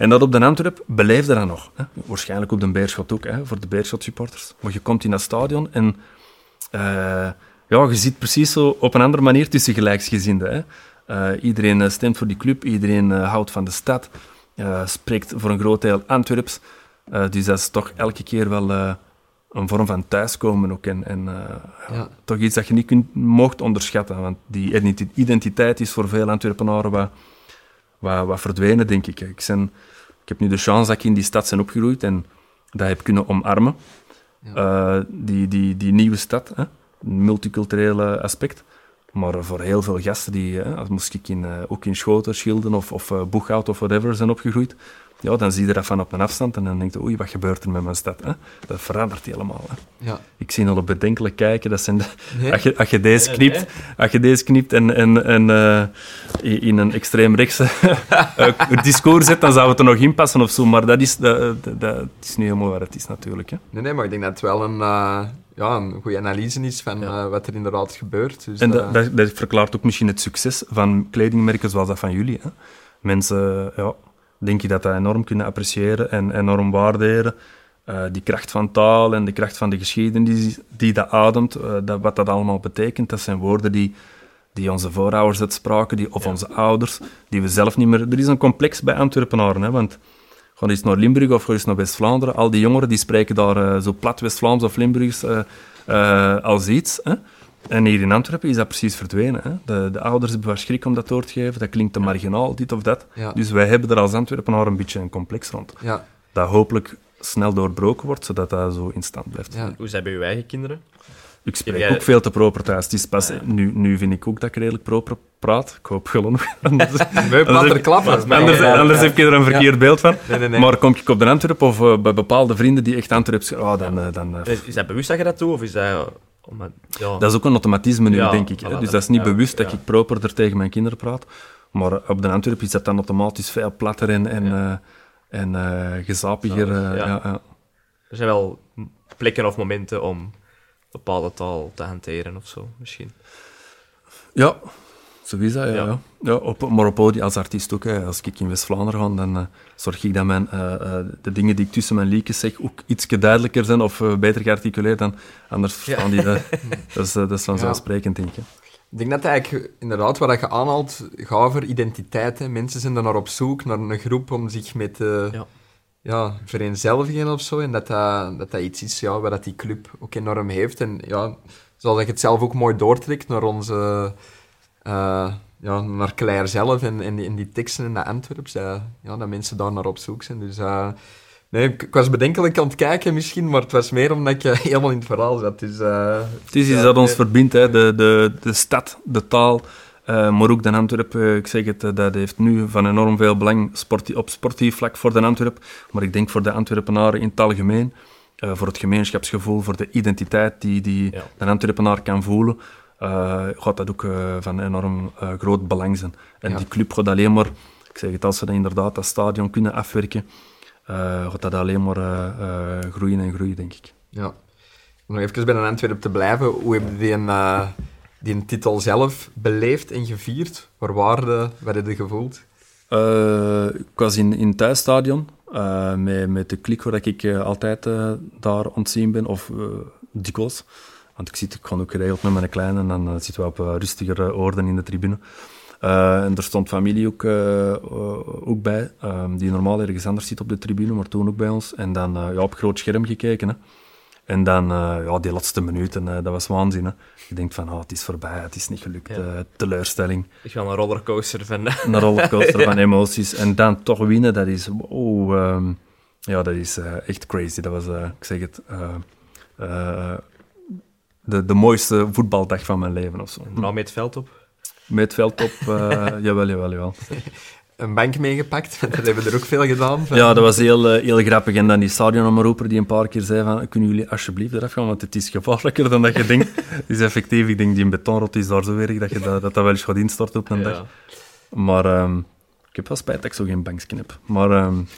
En dat op de Antwerp beleefde dat nog. Hè. Waarschijnlijk op de Beerschot ook, hè, voor de Beerschot supporters. Maar je komt in dat stadion en ja, je ziet precies zo op een andere manier tussen gelijksgezinden. Hè. iedereen stemt voor die club, iedereen houdt van de stad, spreekt voor een groot deel Antwerps. Dus dat is toch elke keer wel een vorm van thuiskomen ook. En, en ja. toch iets dat je niet kunt, mocht onderschatten. Want die identiteit is voor veel Antwerpenaren wat, wat, wat verdwenen, denk ik. Ik, ik heb nu de chance dat ik in die stad ben opgegroeid en dat heb kunnen omarmen. Ja. die, die, die nieuwe stad, hè? multiculturele aspect. Maar voor heel veel gasten die, als moest ik in, ook in Schoten, Schilden of, of Boeghout of whatever zijn opgegroeid, ja, dan zie je dat van op een afstand en dan denk je, oei, wat gebeurt er met mijn stad? Hè? Dat verandert helemaal. Hè? Ja. Ik zie al op bedenkelijk kijken, dat zijn de, als, je, als je deze knipt, als je deze knipt en, en, en uh, in een extreem rechtse uh, discours zet, dan zou het er nog in passen of zo, maar dat is, dat, dat, dat is niet helemaal waar het is natuurlijk. Hè? Nee, nee, maar ik denk dat het wel een... Uh ja, een goede analyse is van ja. uh, wat er inderdaad gebeurt. Dus en dat, dat, dat, verklaart ook misschien het succes van kledingmerken zoals dat van jullie. Hè? Mensen, ja, denk je dat dat enorm kunnen appreciëren en enorm waarderen. Uh, die kracht van taal en de kracht van de geschiedenis die, die dat ademt, uh, dat, wat dat allemaal betekent, dat zijn woorden die, die onze voorouders uitspraken, die, of onze ouders, die we zelf niet meer... Er is een complex bij Antwerpenaren, hè, want ga eens naar Limburg of ga eens naar West-Vlaanderen, al die jongeren die spreken daar uh, zo plat West-Vlaams of Limburgs als iets. Hè. En hier in Antwerpen is dat precies verdwenen. Hè? De, de, ouders hebben schrik om dat door te geven. Dat klinkt te marginaal, dit of dat. Dus wij hebben er als Antwerpenaar een beetje een complex rond. Ja. Dat hopelijk snel doorbroken wordt, zodat dat zo in stand blijft. Hoe zijn bij uw eigen kinderen? Ik spreek jij... ook veel te proper thuis. Het is pas, nu, nu vind ik ook dat ik redelijk proper praat. Ik hoop gewoon anders, er klappen. Anders, anders heb je er een verkeerd beeld van. Nee, nee, nee. Maar kom ik op de Antwerp of uh, bij bepaalde vrienden die echt Antwerps... Oh, dan, uh, dan, uh, is, is dat bewust dat je dat doet? Of is dat ja. Dat is ook een automatisme nu, denk ik. Voilà, dus dat is niet bewust dat ik properder tegen mijn kinderen praat. Maar op de Antwerp is dat dan automatisch veel platter en, en, en gezapiger. Ja. Er zijn wel plekken of momenten om bepaalde taal te hanteren of zo, misschien. Ja, zo is dat, ja. ja. ja op, maar op podium als artiest ook. Hè. Als ik in West-Vlaanderen ga, dan uh, zorg ik dat mijn, uh, uh, de dingen die ik tussen mijn liedjes zeg ook iets duidelijker zijn of beter gearticuleerd dan anders verstaan die dat. dat, is, dat is vanzelfsprekend, denk ik. Ik denk dat eigenlijk inderdaad wat je aanhaalt gaat over identiteit. Mensen zijn er naar op zoek naar een groep om zich met ja. Ja, vereenzelvigen of zo. En dat dat, dat, dat iets is ja, wat die club ook enorm heeft. En ja, zoals ik het zelf ook mooi doortrekt naar onze uh, ja, naar Claire zelf en, en, die, en die teksten in de Antwerps, uh, ja, dat mensen daar naar op zoek zijn. Dus uh, nee, ik, was bedenkelijk aan het kijken misschien, maar het was meer omdat ik helemaal in het verhaal zat. Dus, het is iets dat ons verbindt, hè. De, de, de stad, de taal, maar ook de Antwerpen. ik zeg het, dat heeft nu van enorm veel belang sportie, op sportief vlak voor de Antwerp, maar ik denk voor de Antwerpenaren in het algemeen. voor het gemeenschapsgevoel, voor de identiteit die, die de Antwerpenaar kan voelen. uh, gaat dat ook uh, van enorm uh, groot belang zijn. En Ja. die club gaat alleen maar, ik zeg het, als ze dat inderdaad dat stadion kunnen afwerken, gaat dat alleen maar groeien en groeien, denk ik. Ja. Om nog even bij een Antwerpen te blijven, hoe heb je die, uh, die titel zelf beleefd en gevierd? Waar waren wat je gevoeld? Uh, ik was in, in het thuisstadion uh, met, met de klik waar ik uh, altijd daar ontzien ben, of dikwijls. Want ik, zit, ik ook geregeld met mijn kleine en dan zitten we op rustigere oorden in de tribune. en er stond familie ook, ook bij, die normaal ergens anders zit op de tribune, maar toen ook bij ons. En dan ja, op groot scherm gekeken. Hè. En dan, uh, ja, die laatste minuten, uh, dat was waanzin. Hè. Je denkt van, oh, het is voorbij, het is niet gelukt, ja. uh, teleurstelling. Ik ga een rollercoaster van... Een rollercoaster van emoties. En dan toch winnen, dat is, oh, um, ja, dat is echt crazy. Dat was, ik zeg het, de, de mooiste voetbaldag van mijn leven of zo. Nou, met het veld op? Met het veld op, jawel, jawel, jawel een bank meegepakt. Dat hebben we er ook veel gedaan. Van. Ja, dat was heel, uh, heel grappig. En dan die stadionomroeper die een paar keer zei van, kunnen jullie alsjeblieft eraf gaan, want het is gevaarlijker dan dat je denkt. Dus effectief, ik denk die betonrot is daar zo erg dat je dat, dat, dat wel eens gaat instorten op een Ja. dag. Maar um, ik heb wel spijt dat ik zo geen bankje heb. Maar... Um,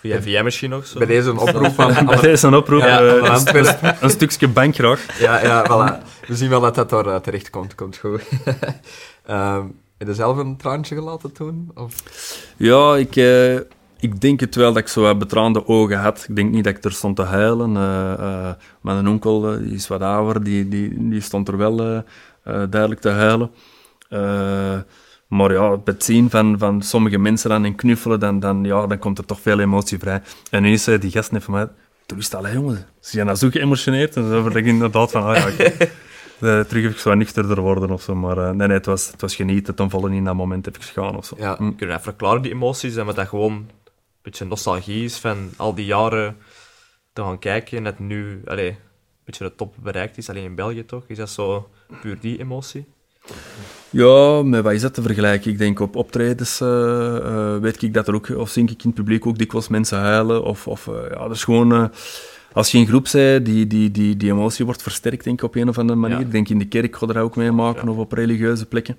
Via via misschien nog zo. Bij deze een oproep aan bij deze een oproep, Ja, uh, Antwerpen. een stukje bank graag. Ja, ja, voilà. We zien wel dat dat daar uh, terecht komt. Komt goed. um, heb je zelf een traantje gelaten toen? Of? Ja, ik, uh, ik denk het wel dat ik zo wat betraande ogen had. Ik denk niet dat ik er stond te huilen. Uh, uh, mijn onkel die is wat ouder, die, die, die stond er wel duidelijk te huilen. maar ja, het zien van, van sommige mensen dan en knuffelen, dan, dan, ja, dan komt er toch veel emotie vrij. En nu zei die gast net van mij, toen is het al, jongen, ze zijn nou zo geëmotioneerd. En dan word ik inderdaad van, ah ja, okay. Uh, terug even zo nuchterder worden of zo. Maar uh, nee, nee, het was, het was genieten ten volle in dat moment even gaan of zo. Ja. Mm. Kun je even verklaren, die emoties, en wat dat gewoon een beetje nostalgie is van al die jaren te gaan kijken en dat nu allee, een beetje de top bereikt is, alleen in België toch? Is dat zo puur die emotie? Ja, met wat is dat te vergelijken? Ik denk op optredens uh, weet ik dat er ook, of zing ik in het publiek ook dikwijls mensen huilen. Of, of ja, dat is gewoon als je in groep bent, die, die, die, die emotie wordt versterkt, denk ik, op een of andere manier. Ik denk in de kerk ga er ook mee maken, of op religieuze plekken.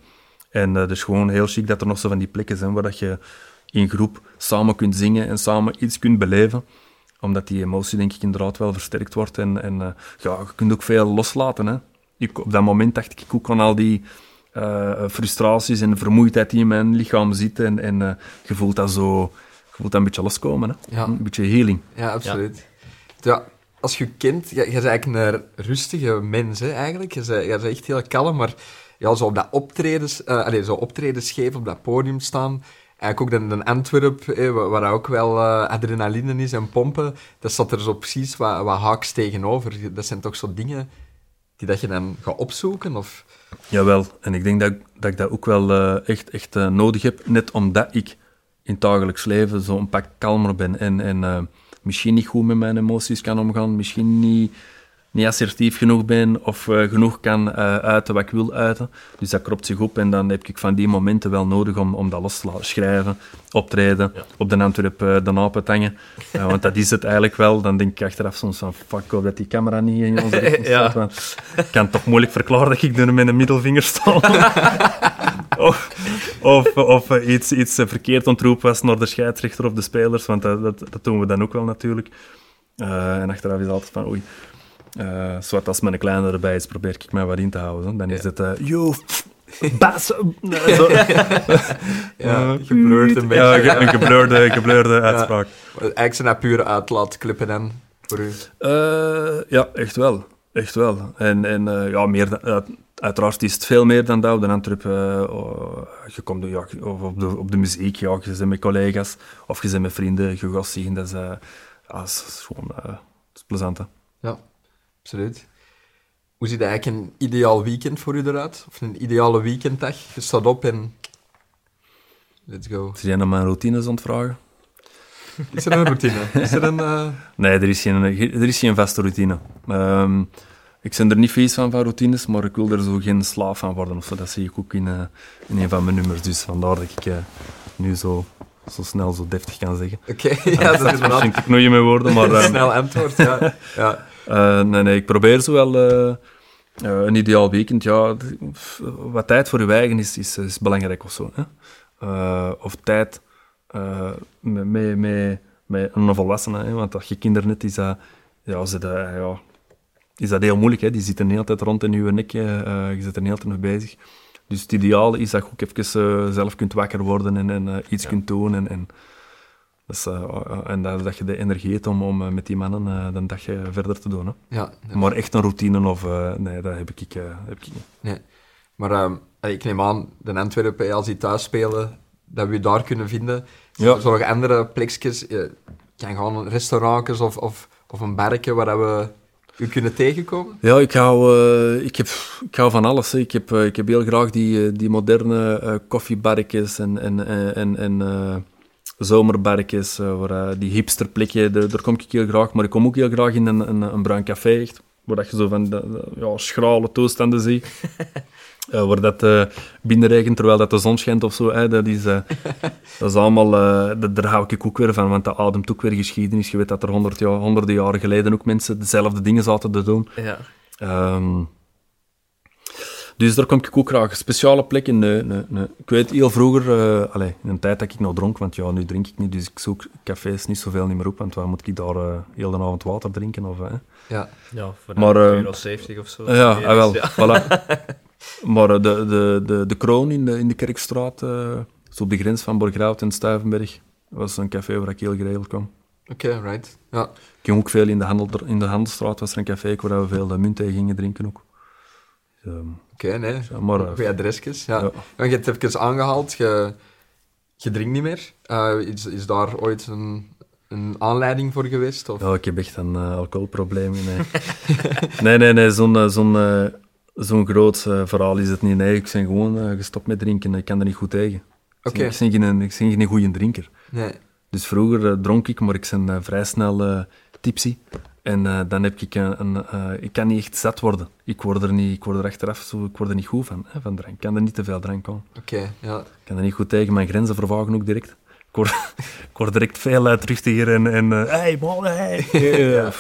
En uh, het is gewoon heel chic dat er nog zo van die plekken zijn waar dat je in groep samen kunt zingen en samen iets kunt beleven. Omdat die emotie, denk ik, inderdaad wel versterkt wordt. En, en uh, ja, je kunt ook veel loslaten. Hè. Ik, op dat moment dacht ik ook aan al die uh, frustraties en vermoeidheid die in mijn lichaam zitten. En, en uh, je voelt dat zo... Je voelt dat een beetje loskomen. Hè. Ja. Een beetje healing. Ja, absoluut. Ja. Als je kent, je bent eigenlijk een rustige mens, eigenlijk. Je bent, je bent echt heel kalm, maar ja, zo op dat optredens, uh, allez, zo optredens geven, op dat podium staan. Eigenlijk ook de, de Antwerp, waar, ook wel uh, adrenaline is en pompen, dat zat er zo precies wat, wat haaks tegenover. Dat zijn toch zo dingen die dat je dan gaat opzoeken? Of... Jawel, en ik denk dat, dat ik dat ook wel uh, echt, echt nodig heb, net omdat ik in het dagelijks leven zo een pak kalmer ben en, en misschien niet goed met mijn emoties kan omgaan, misschien niet, niet assertief genoeg ben of uh, genoeg kan uh, uiten wat ik wil uiten. Dus dat kropt zich op en dan heb ik van die momenten wel nodig om, om dat los te laten schrijven, optreden, ja. op de Antwerp uh, de hangen. want dat is het eigenlijk wel. Dan denk ik achteraf soms van, fuck, hoop dat die camera niet in onze richting staat. Ja. Ik kan toch moeilijk verklaren dat ik er met een middelvinger sta. of of, of iets, iets verkeerd ontroep was naar de scheidsrechter of de spelers, want dat, dat, dat doen we dan ook wel natuurlijk. En achteraf is altijd van, oei, uh, zwart als mijn kleine erbij is, probeer ik mij wat in te houden. Dan is het, uh, yo, bas, zo. Ja, geblurred een beetje. Ja, ge- een uitspraak. Eigenlijk zijn dat pure dan, voor u. Uh, ja, echt wel. Echt wel. En, en uh, ja, meer dan, uh, uiteraard is het veel meer dan dat. Op de Antwerp, oh, je komt ja, op, de, op de muziek, ja, je bent met collega's of je bent met vrienden, je gaat zien. Dat is, ja, dat is gewoon dat is plezant. Hè? Ja, absoluut. Hoe ziet eigenlijk een ideaal weekend voor u eruit? Of een ideale weekenddag? Je staat op en... Let's go. Zie jij naar mijn routines aan het vragen? Is er een routine? Is er een... Uh... Nee, er is geen, er is geen vaste routine. Um, ik ben er niet vies van, van routines, maar ik wil er zo geen slaaf van worden. Of. Dat zie ik ook in, uh, in een van mijn nummers. Dus vandaar dat ik uh, nu zo, zo snel zo deftig kan zeggen. Oké, okay, ja, dat is inderdaad... Ik knoeien met woorden, maar... Snel antwoord, ja. ja. Nee, nee, ik probeer zo wel Eh, een ideaal weekend, ja, wat tijd voor je eigen is, is, is belangrijk of zo. Hè? Eh, of tijd eh, met, met, met, met een volwassene, hè? want als je kinderen net is dat, ja, ze dat, ja, is dat heel moeilijk. Hè? Die zitten de hele tijd rond in je nek, eh, je zit er de hele tijd mee bezig. Dus het ideale is dat je ook even eh, zelf kunt wakker worden en, en eh, iets kunt doen. En, en, dus, eh, eh, en dat, dat je de energie hebt om, om eh, met die mannen eh, de dag verder te doen. Hè? Ja, Maar echt een routine of... nee, dat heb ik, heb ik niet. Nee. Maar ehm, ik neem aan, de Antwerpen, als die thuis spelen, dat we je daar kunnen vinden. Ja. Zo nog andere plekjes, eh, kan gewoon restaurantjes of, of, of een berken waar we u kunnen tegenkomen? Ja, ik hou, ik heb, ik hou van alles. Hè. Ik, heb, ik heb heel graag die, die moderne koffiebarretjes en, en, en, en, en eh, zomerbarretjes, eh, waar, eh, die hipsterplekje, daar, daar kom ik heel graag. Maar ik kom ook heel graag in een, een, een bruin café, echt, waar dat je zo van de, de, ja, schrale toestanden ziet. Eh, waar dat eh binnenregent terwijl dat de zon schijnt of zo. Hè, dat, is, dat is allemaal... dat- daar hou ik ook weer van, want dat ademt ook weer geschiedenis. Je weet dat er honderd jaar, honderden jaren geleden ook mensen dezelfde dingen zaten te doen. Ja. Ehm, dus daar kom ik ook graag. Speciale plekken, nee, nee, nee. Ik weet heel vroeger, eh allee, in een tijd dat ik nog dronk, want ja, nu drink ik niet, dus ik zoek cafés niet zoveel niet meer op, want waar moet ik daar eh, heel de avond water drinken? Of, eh? Ja. Ja, voor Maar, een eh, euro 70 of zo. Ja, ah, wel, ja. voilà. Maar eh, de, de, de, de Kroon in de, in de Kerkstraat, eh, zo op de grens van Borgerhout en Stuivenberg, was een café waar ik heel geregeld kwam. Oké, right. Ja. Ik ging ook veel in de, handel, in de Handelstraat, was er een café waar we veel de munt tegen gingen drinken ook. Dus, ehm, Oké, nee. Maar, eh, Goeie adresjes, ja. ja. ja. Je hebt het even aangehaald, je, je drinkt niet meer. Eh, is, is daar ooit een, een aanleiding voor geweest? Of? Ja, ik heb echt een eh, alcoholprobleem. Nee, nee, nee, nee zo'n zo'n zo'n groot verhaal is het niet. Nee, ik ben gewoon gestopt met drinken. Ik kan er niet goed tegen. Oké. Ik ben geen, ik ben geen goede drinker. Nee. Dus vroeger dronk ik, maar ik ben vrij snel tipsy. En eh, dan heb ik een... een eh, ik kan niet echt zat worden. Ik word er, niet, ik word er achteraf zo, ik word er niet goed van, hè, van drank. Ik kan er niet te veel drank aan. Oké, ja. Ik kan er niet goed tegen. Mijn grenzen vervagen ook direct. Ik word, ik word direct veel luidruchtiger en... en eh, hey, man, hey. Ja.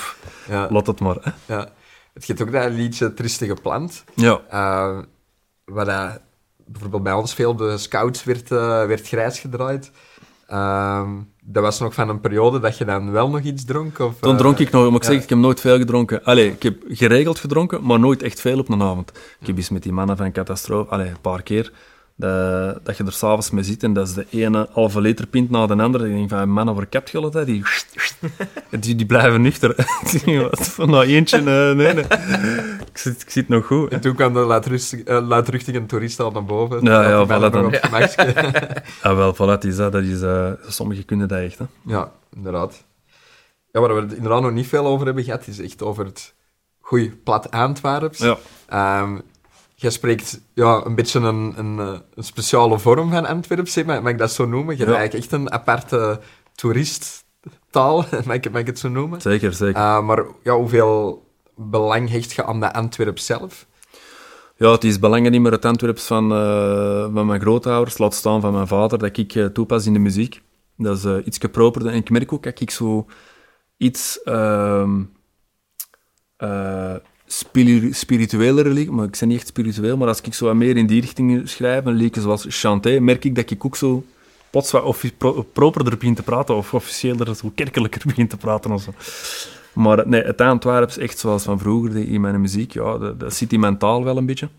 ja. Laat het maar. Hè. ja. Het gaat ook dat liedje Tristige Plant. Ja. eh waar dat bijvoorbeeld bij ons veel op de scouts werd, eh, werd grijs gedraaid. Ehm, dat was nog van een periode dat je dan wel nog iets dronk? Of, Toen eh, dronk ik nog, maar ik ja. zeg, ik heb nooit veel gedronken. Allee, ik heb geregeld gedronken, maar nooit echt veel op een avond. Ik heb eens met die mannen van Catastrofe, allee, een paar keer, dat, dat je er s'avonds mee zit en dat is de ene halve liter pint na de andere. Ik denk van, mannen, kapt je dat? Die, die, die blijven nuchter. Van nou eentje, eh, nee, nee. Ik zit, ik zit nog goed. En toen kwam de luidruchtige, eh, luidruchtige toerist al naar boven. Ja, ja, voilà dan. gemakje. Ah, wel, voilà, is dat. dat is, eh, sommigen kunnen dat echt, hè. Ja, inderdaad. Ja, waar we het inderdaad nog niet veel over hebben gehad, is echt over het goeie plat Antwerps. Ja. Ehm, jij spreekt ja, een beetje een, een, eh, een speciale vorm van Antwerps, hè, mag, ik dat zo noemen? Je hebt Ja. eigenlijk echt een aparte toeristtaal, mag ik, mag ik het zo noemen? Zeker, zeker. Eh, maar ja, hoeveel belang hecht je aan de Antwerp zelf? Ja, het is belangrijk niet meer het Antwerps van, eh, van mijn grootouders, laat staan van mijn vader, dat ik eh, toepas in de muziek. Dat is iets proper. En ik merk ook dat ik zo iets spiri- spiritueler liek, maar ik ben niet echt spiritueel, maar als ik zo wat meer in die richting schrijf, en liedjes zoals chanté, merk ik dat ik ook zo plots wat properder begin te praten, of officieeler, zo kerkelijker begin te praten of zo. Maar nee, het Antwerps, echt zoals van vroeger in mijn muziek, ja, dat, zit in mentaal wel een beetje.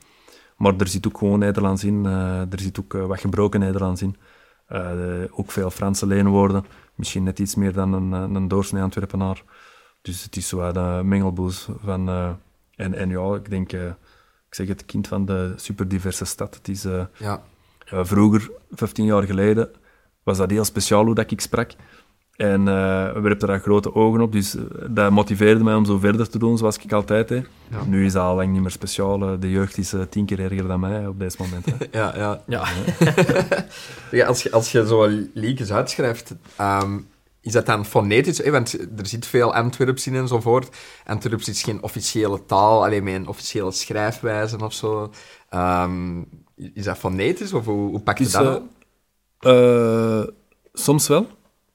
Maar er zit ook gewoon Nederlands in, eh, er zit ook eh, wat gebroken Nederlands in. De- ook veel Franse leenwoorden, misschien net iets meer dan een, een doorsnee Antwerpenaar. Dus het is zo een mengelboes van... eh, en, en ja, ik denk, eh, ik zeg het, kind van de superdiverse stad. Het is... eh, Ja, ja, vroeger, 15 jaar geleden, was dat heel speciaal hoe dat ik sprak. En eh we werpten daar grote ogen op, dus eh, dat motiveerde mij om zo verder te doen zoals ik altijd deed. Ja. Nu is dat al lang niet meer speciaal. eh, De jeugd is eh, tien keer erger dan mij op deze moment. hè. ja, ja. Ja. Ja, als, je, als je zo liedjes uitschrijft, ehm, is dat dan fonetisch? Want er zit veel Antwerps in enzovoort. Antwerps is geen officiële taal, alleen met een officiële schrijfwijze of zo. Ehm, is dat fonetisch of hoe, hoe pak je Is, dat aan? Eh, soms wel,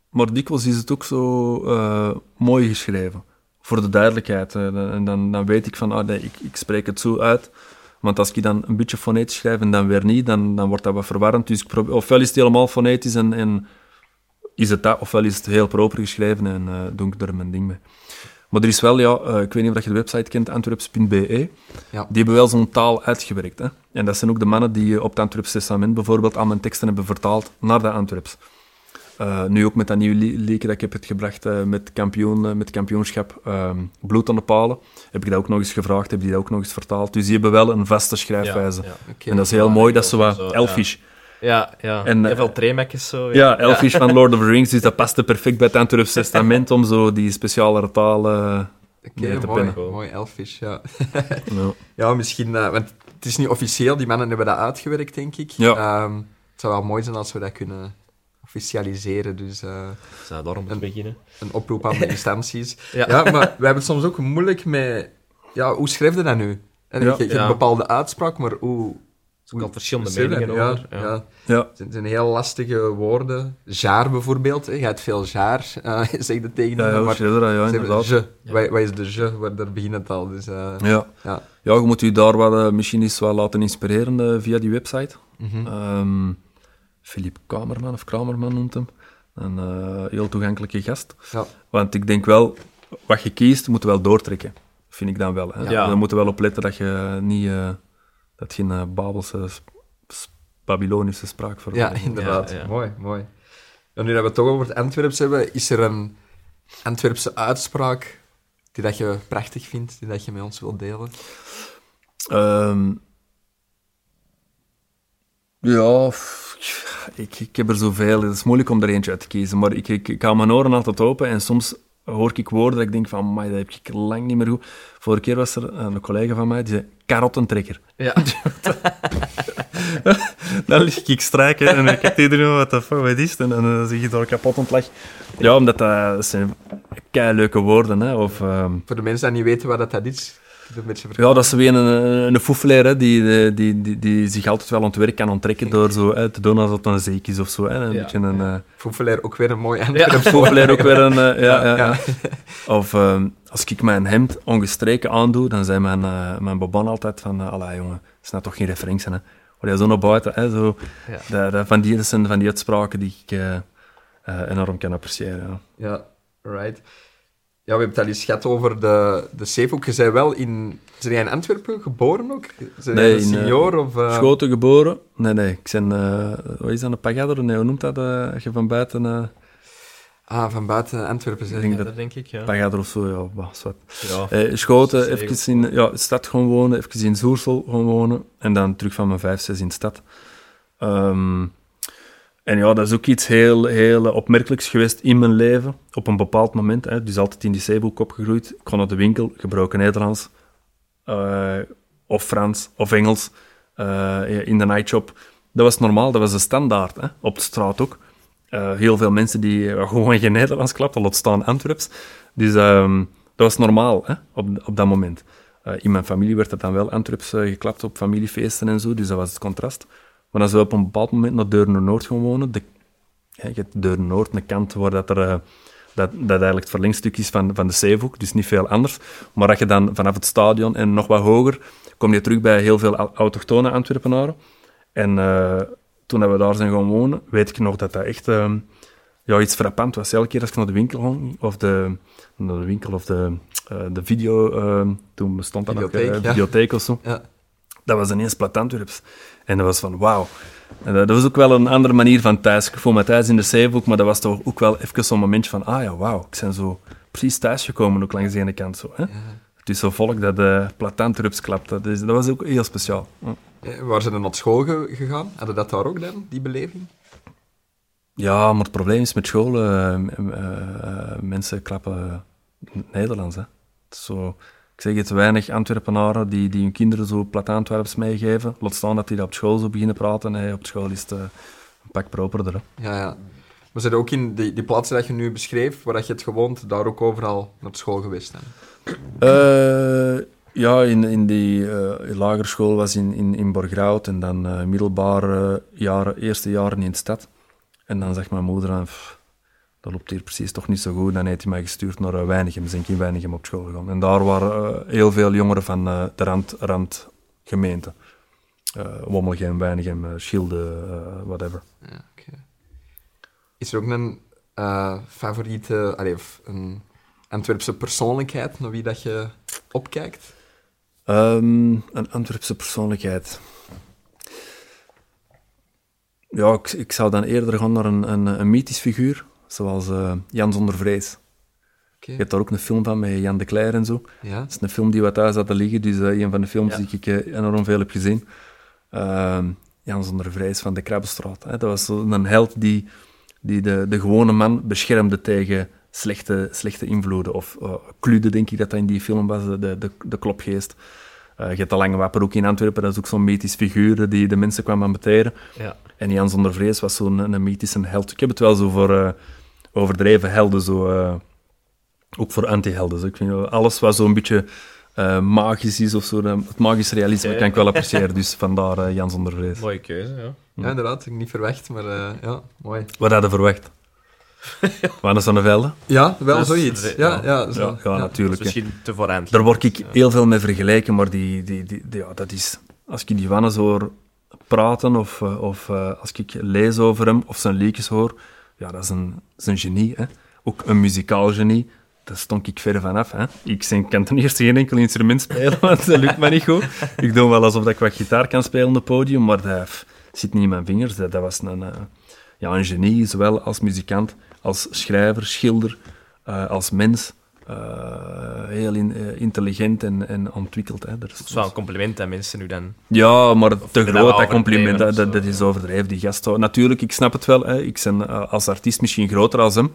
maar dikwijls is het ook zo eh, mooi geschreven. voor de duidelijkheid. eh, en dan, dan weet ik van, ah, nee, ik, ik spreek het zo uit. Want als ik dan een beetje fonetisch schrijf en dan weer niet, dan, dan wordt dat wat verwarrend. Dus ik probeer, ofwel is het helemaal fonetisch en, en is het dat, ofwel is het heel proper geschreven en eh, doe ik er mijn ding mee. Maar er is wel, ja, eh, ik weet niet of je de website kent, antwerps.be. Ja. Die hebben wel zo'n taal uitgewerkt. Hè? En dat zijn ook de mannen die eh, op het Antwerps Testament bijvoorbeeld al mijn teksten hebben vertaald naar de Antwerps. Nu ook met dat nieuwe liedje dat ik heb het gebracht met, kampioen, met kampioenschap ehm, Bloed aan de Palen. Heb ik dat ook nog eens gevraagd, heb die dat ook nog eens vertaald. Dus die hebben wel een vaste schrijfwijze. Ja. En dat is heel mooi, dat is zo wat zo, ja. ja. ja. En, eh, veel treemakjes zo. Ja, elfish van Lord of the Rings, dus dat paste perfect bij het Antwerps Testament om zo die speciale taal Oké, mee te mooi. pennen. Mooi, Elfish, ja. Ja. Ja, misschien... eh, want het is niet officieel, die mannen hebben dat uitgewerkt, denk ik. Ja. Ehm, het zou wel mooi zijn als we dat kunnen officialiseren, dus eh, Zou daarom moeten beginnen. een oproep aan de instanties. Ja. Ja, maar we hebben het soms ook moeilijk met... Ja, hoe schrijf je dat nu? En Ja. je, Ja. een bepaalde uitspraak, maar hoe... Er zijn al verschillende meningen over. Ja, Ja. Het zijn- zijn heel lastige woorden. Jaar bijvoorbeeld, hè. je hebt veel jaar, eh zeg je tegen Ja, ja, maar inderdaad. je. Ja. Wat, wat is de je? Waar, daar begint het al. Dus, eh, Ja. ja. ja, je moet je daar wat, eh, misschien eens wel laten inspireren via die website. Ehm Philippe Kamerman, of Kramerman noemt hem. Een eh, heel toegankelijke gast. Ja. Want ik denk wel, wat je kiest, moet je wel doortrekken. Vind ik dan wel. Hè. Ja. Daar moet je wel op letten dat je niet... dat geen eh, Babelse, Babylonische spraak voor Ja, inderdaad. Ja, ja. Mooi, mooi. En nu dat we het toch over het Antwerps hebben, is er een Antwerpse uitspraak die dat je prachtig vindt, die dat je met ons wilt delen? Ehm, ja, ik, ik heb er zoveel. Het is moeilijk om er eentje uit te kiezen. Maar ik, ik, ik hou mijn oren altijd open en soms hoor ik woorden dat ik denk van, "Amai, dat heb ik lang niet meer goed. Vorige keer was er een collega van mij die zei, karottentrekker. Ja. Dan lig ik strijken en ik kijk iedereen, wat de fuck, wat is? En dan zeg je door kapot lachen. Ja, omdat dat, dat zijn kei leuke woorden. Hè. Of, ehm, Voor de mensen die niet weten wat dat, dat is, Ja, dat is weer een, een foefelaar, hè, die, eh, die, die, die zich altijd wel aan het werk kan onttrekken door zo hè, te doen alsof het een zeek is of zo. Hè. Een Ja. beetje een... eh Foefelaar, ook weer een mooi Antwerps foefelaar ook weer een... eh, ja, ja, Ja, ja. Of ehm, als ik mijn hemd ongestreken aandoe, dan zei mijn, eh mijn baban altijd van... Uh, Allee, jongen, dat is nou toch geen referentie, hè. Je zo naar buiten, hè, zo... Ja. Dat, dat, van, die, dat zijn van die uitspraken die ik enorm kan appreciëren. Ja. Ja, right. Ja, we hebben het al eens gehad over de, de Zeehoek. Je zei wel in... Zijn jij in Antwerpen geboren ook? Zijn Nee, een in, eh, senior of... eh, Schoten geboren? Nee, nee. Ik ben... eh wat is dat, een pagador? Nee, hoe noemt dat eh, als je van buiten... eh Ah, van buiten Antwerpen Ik zijn. denk Ja, dat- dat denk ik, ja. pagador of zo, ja. bah, zwart. ja. Eh, Schoten, even in ja, stad gewoon wonen, even in Zoersel gewoon wonen. En dan terug van mijn vijf, zes in de stad. Ehm, en ja, dat is ook iets heel, heel opmerkelijks geweest in mijn leven. Op een bepaald moment. Hè, dus altijd in die zeeboek opgegroeid. Ik kon naar de winkel, gebroken Nederlands. eh, of Frans, of Engels. eh, in de nightshop. Dat was normaal, dat was de standaard. Hè, op de straat ook. Eh, heel veel mensen die gewoon geen Nederlands klapten, laat staan Antwerps. Dus ehm, dat was normaal hè, op, op dat moment. In mijn familie werd het dan wel Antwerps geklapt op familiefeesten en zo, dus dat was het contrast. Maar als we op een bepaald moment naar Deurne-Noord gaan wonen, de, ja, je hebt Deurne-Noord, een kant waar dat er... eh, dat, dat eigenlijk het verlengstuk is van, van de Zeehoek, dus niet veel anders. Maar als je dan vanaf het stadion en nog wat hoger, kom je terug bij heel veel au- autochtone Antwerpenaren. En eh, toen we daar zijn gaan wonen, weet ik nog dat dat echt ehm, ja, iets frappant was. Elke keer als ik naar de winkel ging, of de, naar de winkel of de, eh, de video, toen bestond dat nog, eh, ja. videotheek of zo, Ja. dat was ineens plat Antwerps. En dat was van, wauw. En dat, dat was ook wel een andere manier van thuis. Ik voel me thuis in de Zeehoek, maar dat was toch ook wel even zo'n momentje van, ah ja, wauw, ik ben zo precies thuisgekomen, ook langs de ene kant zo. Hè? Het is zo volk dat de plat Antwerps klapte. Dus dat was ook heel speciaal. Ja. Eh, Waar zijn ze naar school ge- gegaan? Hadden dat daar ook dan, die beleving? Ja, maar het probleem is met school, eh, eh, eh, mensen klappen Nederlands. Hè. Zo, zeg het, weinig Antwerpenaren die, die hun kinderen zo plat Antwerps meegeven. Laat staan dat die dat op school zo beginnen praten. Nee, op school is het eh, een pak properder. Hè. Ja, ja. Maar zijn ook in die, die plaatsen dat je nu beschreef, waar dat je het gewoond, daar ook overal naar school geweest zijn? Eh, ja, in, in die eh lagere school was in, in, in Borgerhout en dan eh, middelbare jaren, eerste jaren in de stad. En dan zegt mijn moeder, "Pff, dat loopt hier precies toch niet zo goed. Dan heeft hij mij gestuurd naar uh, Weinigem. Zijn in Weinigem op school gegaan. En daar waren uh, heel veel jongeren van uh, de rand, randgemeente. Wommelgem, Weinigem, Schilde, whatever. Ja, okay. Is er ook een favoriete, allee, een Antwerpse persoonlijkheid naar wie dat je opkijkt? Um, een Antwerpse persoonlijkheid. Ja, ik, ik, zou dan eerder gaan naar een, een, een mythisch figuur, zoals uh, Jan zonder vrees. Okay. Je hebt daar ook een film van met Jan de Cler en zo. Ja? Dat is een film die wat thuis had liggen, dus uh, een van de films ja. die ik uh, enorm veel heb gezien. Uh, Jan zonder vrees van de Krabbenstraat. Hè. Dat was een held die, die de, de gewone man beschermde tegen slechte, slechte invloeden. Of Klude, denk ik dat dat in die film was, de, de, de klopgeest. Uh, je hebt de Lange Wapper ook in Antwerpen, dat is ook zo'n mythisch figuur die de mensen kwam ambeteren. Ja. En Jan zonder vrees was zo'n een, mythische held. Ik heb het wel zo voor uh, overdreven helden, zo, uh, ook voor anti-helden. Zo. Ik vind alles wat zo'n beetje magisch is of zo, het magisch realisme ja, kan ik wel appreciëren. Dus vandaar Jan zonder vrees. Mooie keuze, ja. Ja, inderdaad. Ik niet verwacht, maar ja, mooi. Wat had je verwacht? Wannes van de Velden? Ja, wel dus, zoiets. Ja, ja, zo. ja, ja, natuurlijk. Misschien te voorhand. Daar word ik heel veel mee vergelijken, maar die, die, die, ja, dat is... Als ik die Wannes hoor praten of, of uh, als ik lees over hem of zijn liedjes hoor, ja, dat is een, is een genie. Hè? Ook een muzikaal genie. Daar stond ik ver vanaf. Hè? Ik zijn, kan ten eerste geen enkel instrument spelen, want dat lukt me niet goed. Ik doe wel alsof ik wat gitaar kan spelen op het podium, maar dat zit niet in mijn vingers. Dat, dat was een, uh, ja, een genie, zowel als muzikant als schrijver, schilder, uh, als mens. Uh, heel in, uh, intelligent en, en ontwikkeld. Hè. Dat is, wel een compliment aan mensen nu dan. Ja, maar te groot, dat compliment, dat, dat, dat, is overdreven, die gast. Natuurlijk, ik snap het wel. Hè. Ik ben als artiest misschien groter als hem.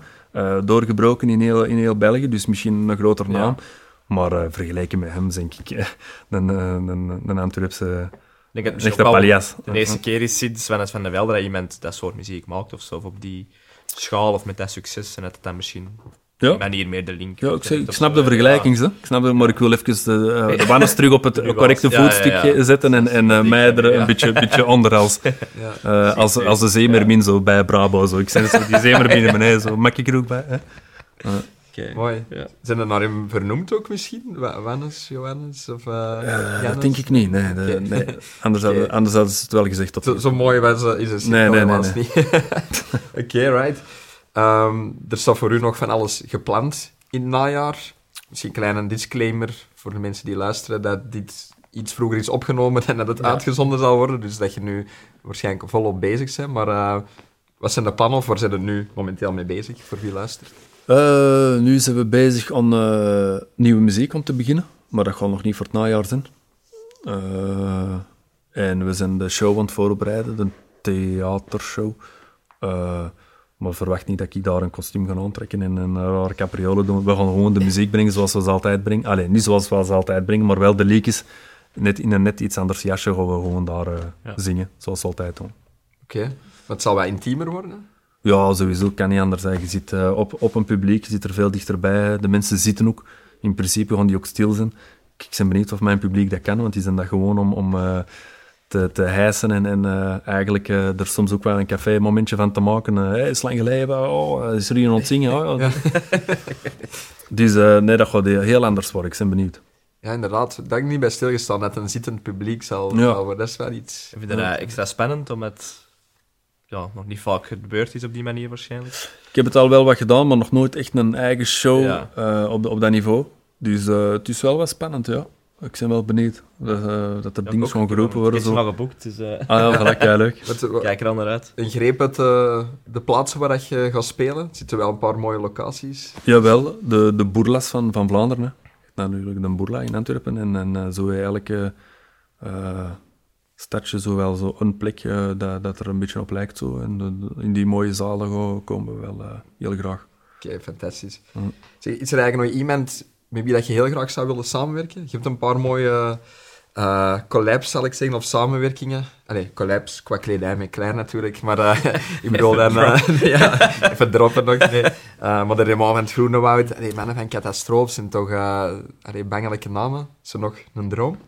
doorgebroken in heel, in heel België, dus misschien een groter naam. Ja. Maar vergelijken met hem, denk ik, een, een, een Antwerpse... Ik denk dat het. De eerste keer is sinds Sven van der Velde dat iemand dat soort muziek maakt of zo, of op die schaal of met dat succes, en dat het dan misschien ja. manier meer de link. Ja, ik, zeg, ik snap de vergelijking, ja. ik snap het, maar ik wil even de, uh, de terug op het correcte voetstukje zetten en, en uh, mij er een beetje, beetje onder als, uh, als, als de zeemermin zo bij Brabo. Zo. Ik zeg zo, die zeemermin in beneden, zo maak ik er ook bij. Hè? Mooi. Ja. Zijn er naar hem vernoemd ook misschien? Wannes, Johannes? Of, uh, dat denk ik niet. Nee, de, nee. Anders, okay. hadden, anders hadden ze het wel gezegd. Dat zo, zo mooi was, is het nee, nee, nee, nee. niet. Oké, okay, right. Um, er staat voor u nog van alles gepland in het najaar. Misschien een kleine disclaimer voor de mensen die luisteren, dat dit iets vroeger is opgenomen en dat het ja. uitgezonden zal worden. Dus dat je nu waarschijnlijk volop bezig bent. Maar uh, wat zijn de plannen of waar zijn we nu momenteel mee bezig, voor wie luistert? Uh, nu zijn we bezig aan uh, nieuwe muziek om te beginnen, maar dat gaat nog niet voor het najaar zijn. Uh, en we zijn de show aan het voorbereiden, de theatershow. maar verwacht niet dat ik daar een kostuum ga aantrekken en een rare capriole doen. We gaan gewoon de muziek brengen zoals we ze altijd brengen. Alleen niet zoals we ze altijd brengen, maar wel de liedjes. Net in een net iets anders jasje gaan we gewoon daar ja. zingen, zoals we altijd doen. Oké. Okay. Wat zal wat intiemer worden? Ja, sowieso kan niet anders zijn. Je zit uh, op, op een publiek, je zit er veel dichterbij. De mensen zitten ook. In principe gaan die ook stil zijn. Ik ben benieuwd of mijn publiek dat kan, want die zijn dat gewoon om, om uh, te, te hijsen en, en uh, eigenlijk er soms ook wel een café-momentje van te maken. hey, is lang geleden, oh, is er hier aan het zingen? Oh, ja. dus nee, dat gaat heel anders worden. Ik ben benieuwd. Ja, inderdaad. Dat ik niet bij stilgestaan dat een zittend publiek zal, ja. zal worden. Dat is wel iets... Vind je dat extra spannend om het ja, nog niet vaak gebeurd is op die manier waarschijnlijk. Ik heb het al wel wat gedaan, maar nog nooit echt een eigen show ja. uh, op, op dat niveau. Dus uh, het is wel wat spannend, ja. Ik ben wel benieuwd dat, uh, dat er ja, dingen gewoon geroepen worden. Ik heb al geboekt, dus... Ah ja, gelijk, ja, leuk. Kijk er al naar uit. Een greep uit de plaatsen waar je gaat spelen. Er zitten wel een paar mooie locaties. Jawel, de, de Boerlas van, van Vlaanderen. Hè. Natuurlijk de Boerla in Antwerpen. En, en zo elke stadje zo wel zo een plek uh, dat, dat er een beetje op lijkt. Zo. En de, in die mooie zalen komen we wel uh, heel graag. Oké, okay, fantastisch. Mm. Zeg, is er eigenlijk nog iemand met wie dat je heel graag zou willen samenwerken? Je hebt een paar mooie uh, collabs, zal ik zeggen, of samenwerkingen. Allee, collabs qua kledij met klein natuurlijk, maar ik bedoel dan... ja, even droppen nog. Nee. maar de Remo van het Groenewoud, allee, mannen van Catastrofe zijn toch allee, bangelijke namen. Is er nog een droom?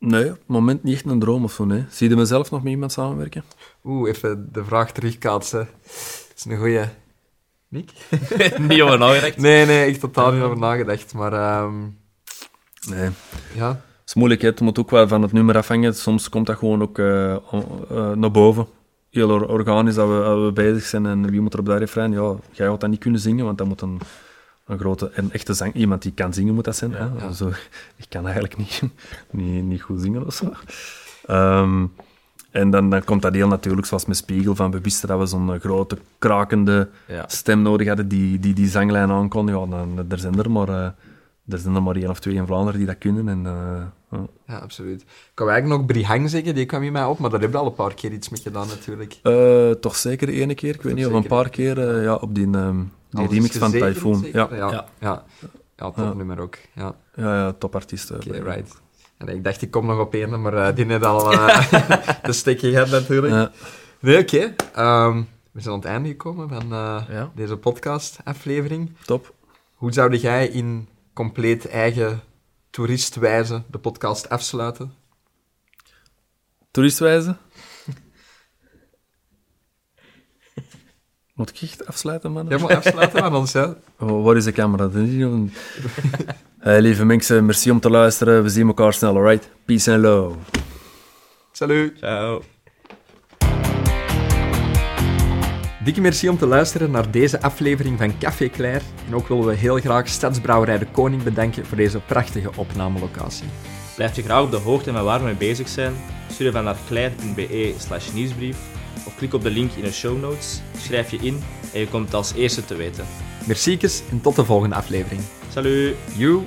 Nee, op het moment niet echt een droom of zo, nee. Zie je mezelf nog met iemand samenwerken? Oeh, even de vraag terugkaatsen. is een goeie. Nick? Niet over nagedacht. Nee, nee, echt totaal niet over nagedacht. Maar ehm, Nee. ja, Het is moeilijk, hè. het moet ook wel van het nummer afhangen. Soms komt dat gewoon ook eh, eh, naar boven. Heel or- organisch dat we, dat we bezig zijn en wie moet er op dat refrein? Ja, jij gaat dat niet kunnen zingen, want dat moet een, een grote, een echte zang... Iemand die kan zingen moet dat zijn. ja. Zo, ik kan eigenlijk niet, niet, niet goed zingen of zo. Ehm, en dan, dan komt dat heel natuurlijk, zoals met Spiegel, van we wisten dat we zo'n grote, krakende Ja. stem nodig hadden die die, die zanglijn aankon. Ja, dan, er zijn er maar... eh, er zijn er maar één of twee in Vlaanderen die dat kunnen. En, eh, ja. ja, absoluut. Ik wou eigenlijk nog Brihang zeggen, die kwam in mij op, maar daar heb je al een paar keer iets mee gedaan natuurlijk. Eh, toch zeker de ene keer, ik weet Toch niet, of een paar keer ja, op die, ehm, die Alles remix van Typhoon. Ja, Ja, Ja. ja. ja. ja top Ja. nummer ook. Ja, ja, ja topartiest. oké, blijkbaar. right. En ik dacht, ik kom nog op één, maar eh, die net al eh, de stekje gehad natuurlijk. Ja. Nee, oké. Ehm, we zijn aan het einde gekomen van eh, Ja. deze podcast-aflevering. top. Hoe zou jij in compleet eigen toeristwijze de podcast afsluiten? Toeristwijze? Moet ik echt afsluiten, man? Jij moet afsluiten, want anders, ja. Oh, waar is de camera? Dat is niet- Eh, lieve mensen, merci om te luisteren. We zien elkaar snel, alright? Peace and love. Salut! Ciao. Dikke merci om te luisteren naar deze aflevering van Café Claire. En ook willen we heel graag Stadsbrouwerij de Koning bedanken voor deze prachtige opnamelocatie. Blijf je graag op de hoogte van waar we mee bezig zijn? Stuur even naar klein.be slash nieuwsbrief of klik op de link in de show notes, schrijf je in en je komt het als eerste te weten. Merci en tot de volgende aflevering. Salut! You!